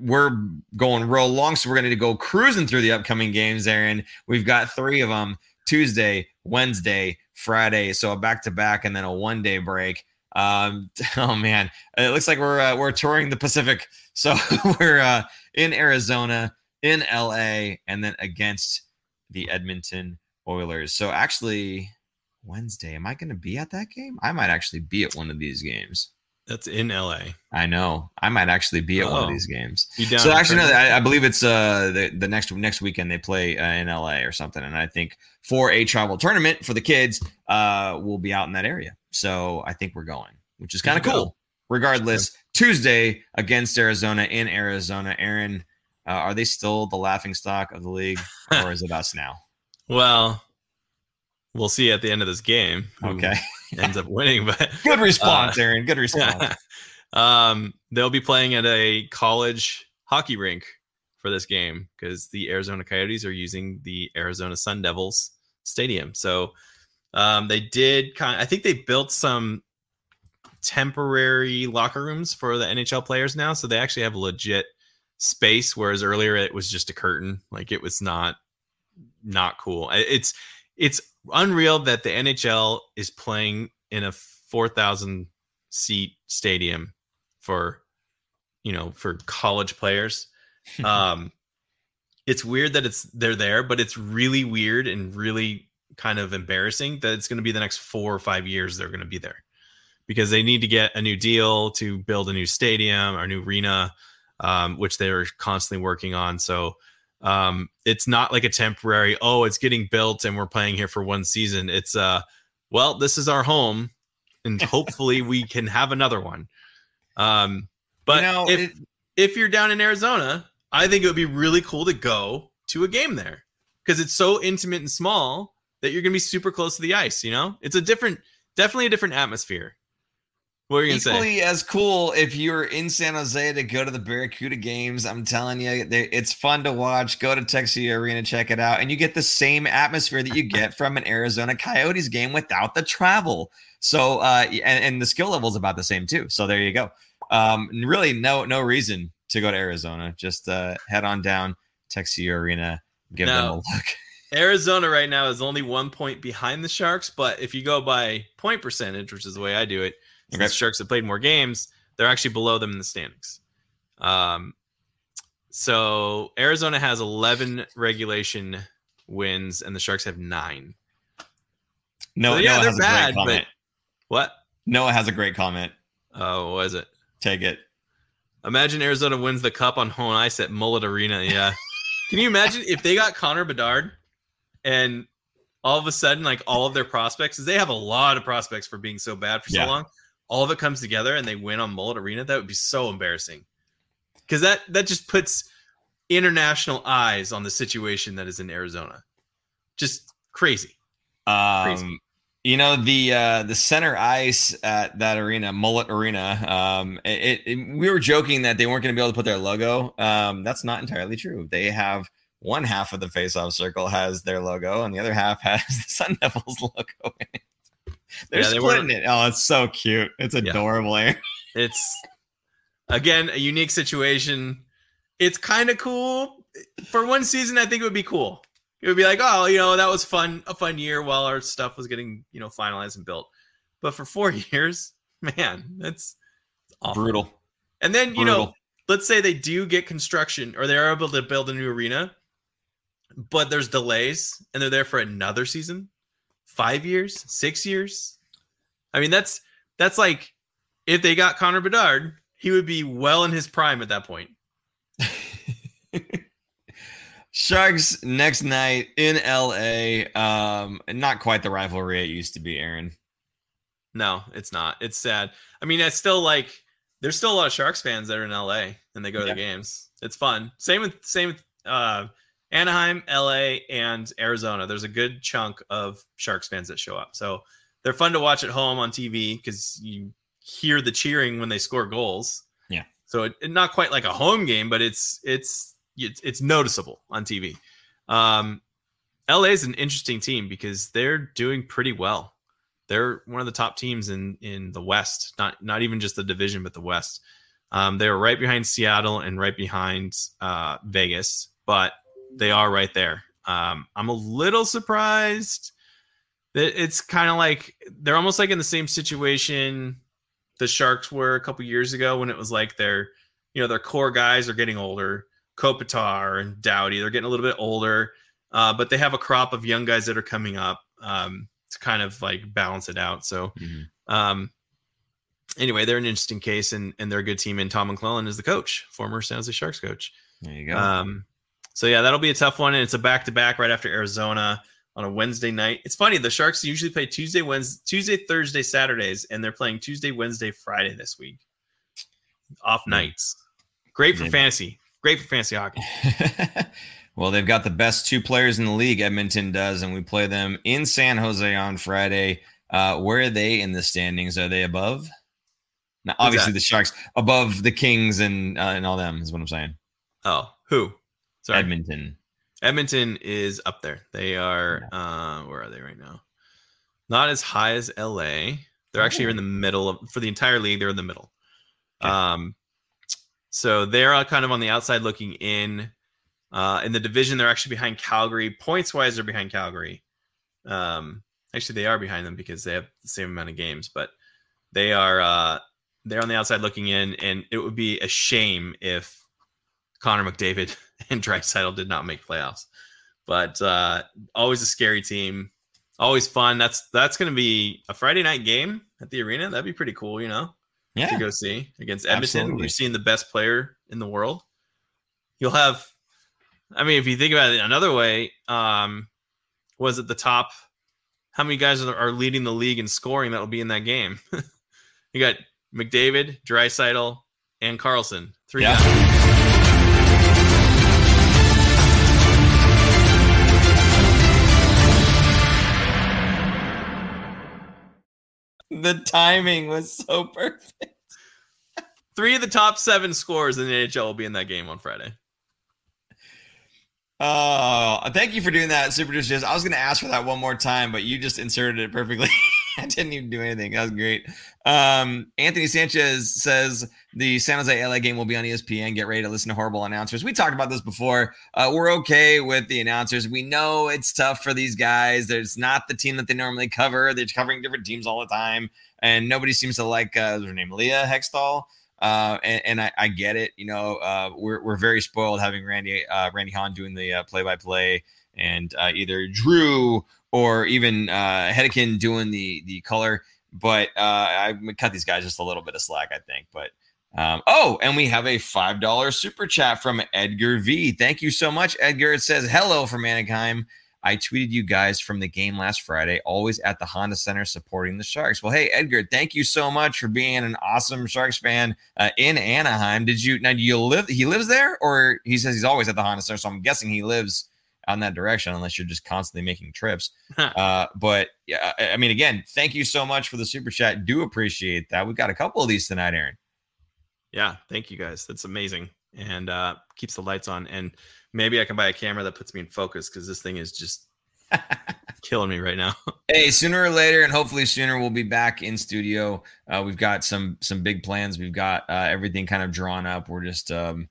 we're going real long, so we're going to go cruising through the upcoming games, Aaron. We've got three of them Tuesday, Wednesday, Friday. So a back to back and then a one day break. Um, oh man, it looks like we're uh, we're touring the Pacific. So we're uh, in Arizona, in LA, and then against the Edmonton Oilers. So actually, Wednesday, am I going to be at that game? I might actually be at one of these games. That's in LA. I know. I might actually be at oh. one of oh. these games. So actually, no. I, I, believe it's uh the, the next next weekend they play uh, in LA or something, and I think for a travel tournament for the kids, uh, we'll be out in that area. So I think we're going, which is kind of cool. Go. Regardless. Tuesday against Arizona in Arizona. Aaron, uh, are they still the laughing stock of the league, or is it us now? Well, we'll see at the end of this game. Okay. ends up winning, but good response, uh, Aaron. Good response. um, they'll be playing at a college hockey rink for this game because the Arizona Coyotes are using the Arizona Sun Devils stadium. So um, they did kind. Of, I think they built some temporary locker rooms for the NHL players now, so they actually have legit space. Whereas earlier it was just a curtain, like it was not not cool. It's it's unreal that the NHL is playing in a four thousand seat stadium for you know for college players. um, it's weird that it's they're there, but it's really weird and really kind of embarrassing that it's going to be the next four or five years they're going to be there because they need to get a new deal to build a new stadium or new arena, um, which they're constantly working on. So um, it's not like a temporary, oh, it's getting built and we're playing here for one season. It's uh, well, this is our home, and hopefully we can have another one. Um, but you know, if it, if you're down in Arizona, I think it would be really cool to go to a game there because it's so intimate and small that you're going to be super close to the ice. You know, it's a different, definitely a different atmosphere. What are you to say? Equally as cool if you're in San Jose to go to the Barracuda games. I'm telling you, it's fun to watch. Go to Tech CU Arena, check it out, and you get the same atmosphere that you get from an Arizona Coyotes game without the travel. So, uh, and, and the skill level is about the same too. So there you go. Um, really, no, no reason to go to Arizona. Just uh, head on down Tech CU Arena, give now, them a look. Arizona right now is only one point behind the Sharks, but if you go by point percentage, which is the way I do it, okay. the Sharks have played more games, they're actually below them in the standings. Um, so Arizona has 11 regulation wins, and the Sharks have nine. No, so, yeah, Noah they're bad, but what? Noah has a great comment. Oh, was it? Take it. Imagine Arizona wins the cup on home ice at Mullet Arena. Yeah. Can you imagine if they got Connor Bedard and all of a sudden, like all of their prospects, they have a lot of prospects for being so bad for so yeah. long, all of it comes together and they win on Mullet Arena, that would be so embarrassing. Because that that just puts international eyes on the situation that is in Arizona. Just crazy. Um, crazy. You know the uh, the center ice at that arena, Mullet Arena. Um, it, it, we were joking that they weren't going to be able to put their logo. Um, that's not entirely true. They have one half of the face-off circle has their logo, and the other half has the Sun Devils logo in it. They're yeah, splitting they it. Oh, it's so cute. It's adorable. Yeah. It's again a unique situation. It's kind of cool for one season. I think it would be cool it would be like, oh, you know, that was fun, a fun year while our stuff was getting, you know, finalized and built. But for four years, man, that's awful. brutal. And then, you know, let's say they do get construction or they're able to build a new arena, but there's delays and they're there for another season, five years, six years. I mean, that's that's like if they got Connor Bedard, he would be well in his prime at that point. Sharks next night in LA. Um, not quite the rivalry it used to be, Aaron. No, it's not. It's sad. I mean, it's still like there's still a lot of Sharks fans that are in LA and they go to yeah. the games. It's fun. Same with same with uh, Anaheim, LA, and Arizona. There's a good chunk of Sharks fans that show up. So they're fun to watch at home on TV because you hear the cheering when they score goals. Yeah. So it, it, not quite like a home game, but it's it's it's, it's noticeable on TV. Um, LA is an interesting team because they're doing pretty well. They're one of the top teams in in the West, not not even just the division, but the West. Um, they are right behind Seattle and right behind uh, Vegas, but they are right there. Um, I'm a little surprised that it's kind of like they're almost like in the same situation the Sharks were a couple years ago when it was like their you know their core guys are getting older Kopitar and Doughty. They're getting a little bit older, uh, but they have a crop of young guys that are coming up um, to kind of like balance it out. So, mm-hmm. um, anyway, they're an interesting case, and and they're a good team. And Tom McLellan is the coach, former San Jose Sharks coach. There you go. Um, so yeah, that'll be a tough one, and it's a back to back right after Arizona on a Wednesday night. It's funny the Sharks usually play Tuesday, Wednesday, Tuesday, Thursday, Saturdays, and they're playing Tuesday, Wednesday, Friday this week. Off nights. Great for fantasy. Great for fantasy hockey. well, they've got the best two players in the league. Edmonton does, and we play them in San Jose on Friday. Uh, where are they in the standings? Are they above? Now, obviously, the Sharks above the Kings and uh, and all them is what I'm saying. Oh, who? Sorry, Edmonton. Edmonton is up there. They are. Uh, where are they right now? Not as high as LA. They're actually in the middle of for the entire league. They're in the middle. Okay. Um, so they're uh, kind of on the outside looking in. Uh, in the division, they're actually behind Calgary. Points wise, they're behind Calgary. Um, actually, they are behind them because they have the same amount of games, but they are uh, they're on the outside looking in, and it would be a shame if Connor McDavid and Draisaitl did not make playoffs. But uh, always a scary team, always fun. That's that's going to be a Friday night game at the arena. That'd be pretty cool, you know. Yeah. To go see against Edmonton, Absolutely. you're seeing the best player in the world. You'll have, I mean, if you think about it another way, um, was it the top? How many guys are, are leading the league in scoring that will be in that game? you got McDavid, Draisaitl, and Karlsson. Three Yeah. guys. The timing was so perfect. Three of the top seven scores in the NHL will be in that game on Friday. Oh, thank you for doing that, Super Dishes. I was going to ask for that one more time, but you just inserted it perfectly. I didn't even do anything. That was great. Um, Anthony Sanchez says the San Jose LA game will be on ESPN. Get ready to listen to horrible announcers. We talked about this before. Uh, we're okay with the announcers. We know it's tough for these guys. There's not the team that they normally cover. They're covering different teams all the time, and nobody seems to like uh, name, Leah Hextall. Uh, and, and I, I get it. You know, uh, we're we're very spoiled having Randy uh, Randy Hahn doing the uh, play-by-play, and uh, either Drew or even uh, Hedican doing the the color. But uh, I cut these guys just a little bit of slack, I think. But um, oh, and we have a five dollar super chat from Edgar V. Thank you so much, Edgar. It says hello from Anaheim. I tweeted you guys from the game last Friday, always at the Honda Center supporting the Sharks. Well, hey, Edgar, thank you so much for being an awesome Sharks fan uh, in Anaheim. Did you now? Do you live? He lives there, or he says he's always at the Honda Center. So I'm guessing he lives on that direction, unless you're just constantly making trips. uh, but yeah, I I mean, again, thank you so much for the super chat. Do appreciate that. We've got a couple of these tonight, Aaron. Yeah, thank you guys. That's amazing. And uh keeps the lights on. And maybe I can buy a camera that puts me in focus because this thing is just killing me right now. Hey, sooner or later, and hopefully sooner, we'll be back in studio. Uh, we've got some some big plans. We've got uh, everything kind of drawn up. We're just um,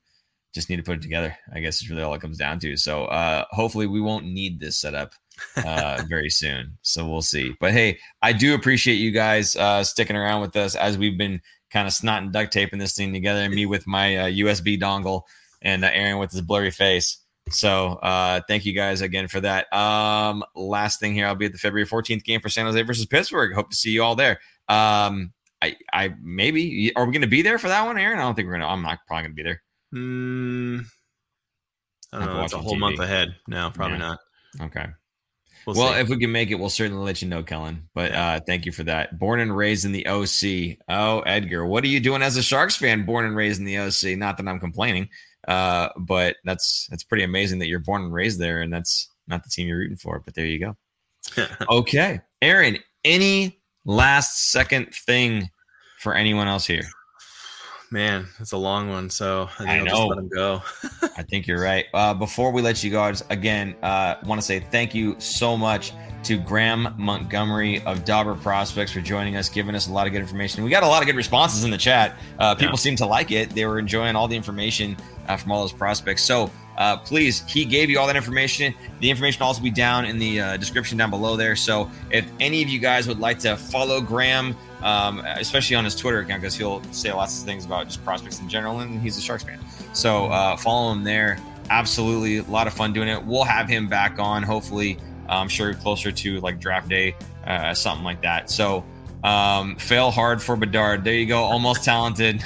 just need to put it together. I guess is really all it comes down to. So uh, hopefully, we won't need this setup uh, very soon. So we'll see. But hey, I do appreciate you guys uh, sticking around with us as we've been kind of snot and duct taping this thing together. Me with my uh, USB dongle, and uh, Aaron with his blurry face. So uh thank you guys again for that. Um last thing here, I'll be at the February 14th game for San Jose versus Pittsburgh. Hope to see you all there. Um I I maybe are we gonna be there for that one, Aaron? I don't think we're gonna I'm not probably gonna be there. Hmm. I don't know. It's a whole TV. month ahead. No, probably Yeah. not. Okay. We'll, Well, if we can make it, we'll certainly let you know, Kellen. But uh thank you for that. Born and raised in the OC. Oh, Edgar, what are you doing as a Sharks fan born and raised in the OC? Not that I'm complaining. Uh, but that's that's pretty amazing that you're born and raised there, and that's not the team you're rooting for. But there you go. Okay, Aaron. Any last second thing for anyone else here? Man, it's a long one, so I think I know. just let him go. I think you're right. Uh, before we let you go, I just again uh, want to say thank you so much to Graham Montgomery of Dobber Prospects for joining us, giving us a lot of good information. We got a lot of good responses in the chat. Uh, people Yeah. seem to like it. They were enjoying all the information uh, from all those prospects. So uh, please, he gave you all that information. The information will also be down in the uh, description down below there. So if any of you guys would like to follow Graham, um, especially on his Twitter account, because he'll say lots of things about just prospects in general, and he's a Sharks fan. So uh, follow him there. Absolutely, a lot of fun doing it. We'll have him back on, hopefully. I'm sure closer to like draft day, uh, something like that. So um, fail hard for Bedard. There you go. Almost talented.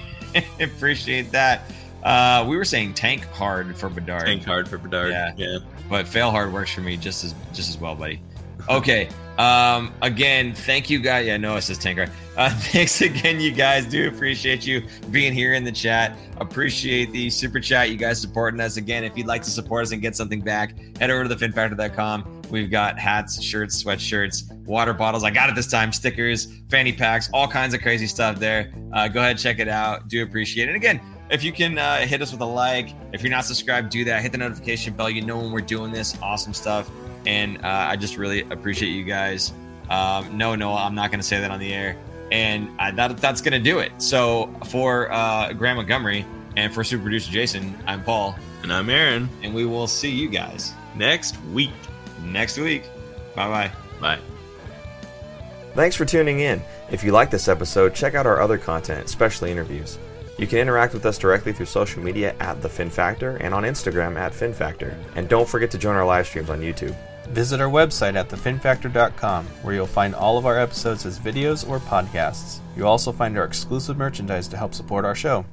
Appreciate that. Uh, we were saying tank hard for Bedard, Tank hard for Bedard. Yeah. yeah. but fail hard works for me just as just as well, buddy. Okay. Um, again, thank you guys. Yeah, no, it says Tanker. Uh, thanks again, you guys. Do appreciate you being here in the chat. Appreciate the super chat. You guys supporting us. Again, if you'd like to support us and get something back, head over to thefinfactor.com. We've got hats, shirts, sweatshirts, water bottles. I got it this time. Stickers, fanny packs, all kinds of crazy stuff there. Uh, go ahead, check it out. Do appreciate it. And again, if you can uh, hit us with a like, if you're not subscribed, do that. Hit the notification bell. You know when we're doing this awesome stuff. And uh, I just really appreciate you guys Um, no, no, I'm not going to say that on the air. And I, that that's going to do it. So for uh, Graham Montgomery and for super producer Jason, I'm Paul, And I'm Aaron. and we will see you guys Next week. next week. Bye bye. Bye. Thanks for tuning in. If you like this episode, check out our other content, especially interviews. You can interact with us directly through social media at The Fin Factor and on Instagram at Fin Factor. And don't forget to join our live streams on YouTube. Visit our website at thefinfactor.com, where you'll find all of our episodes as videos or podcasts. You'll also find our exclusive merchandise to help support our show.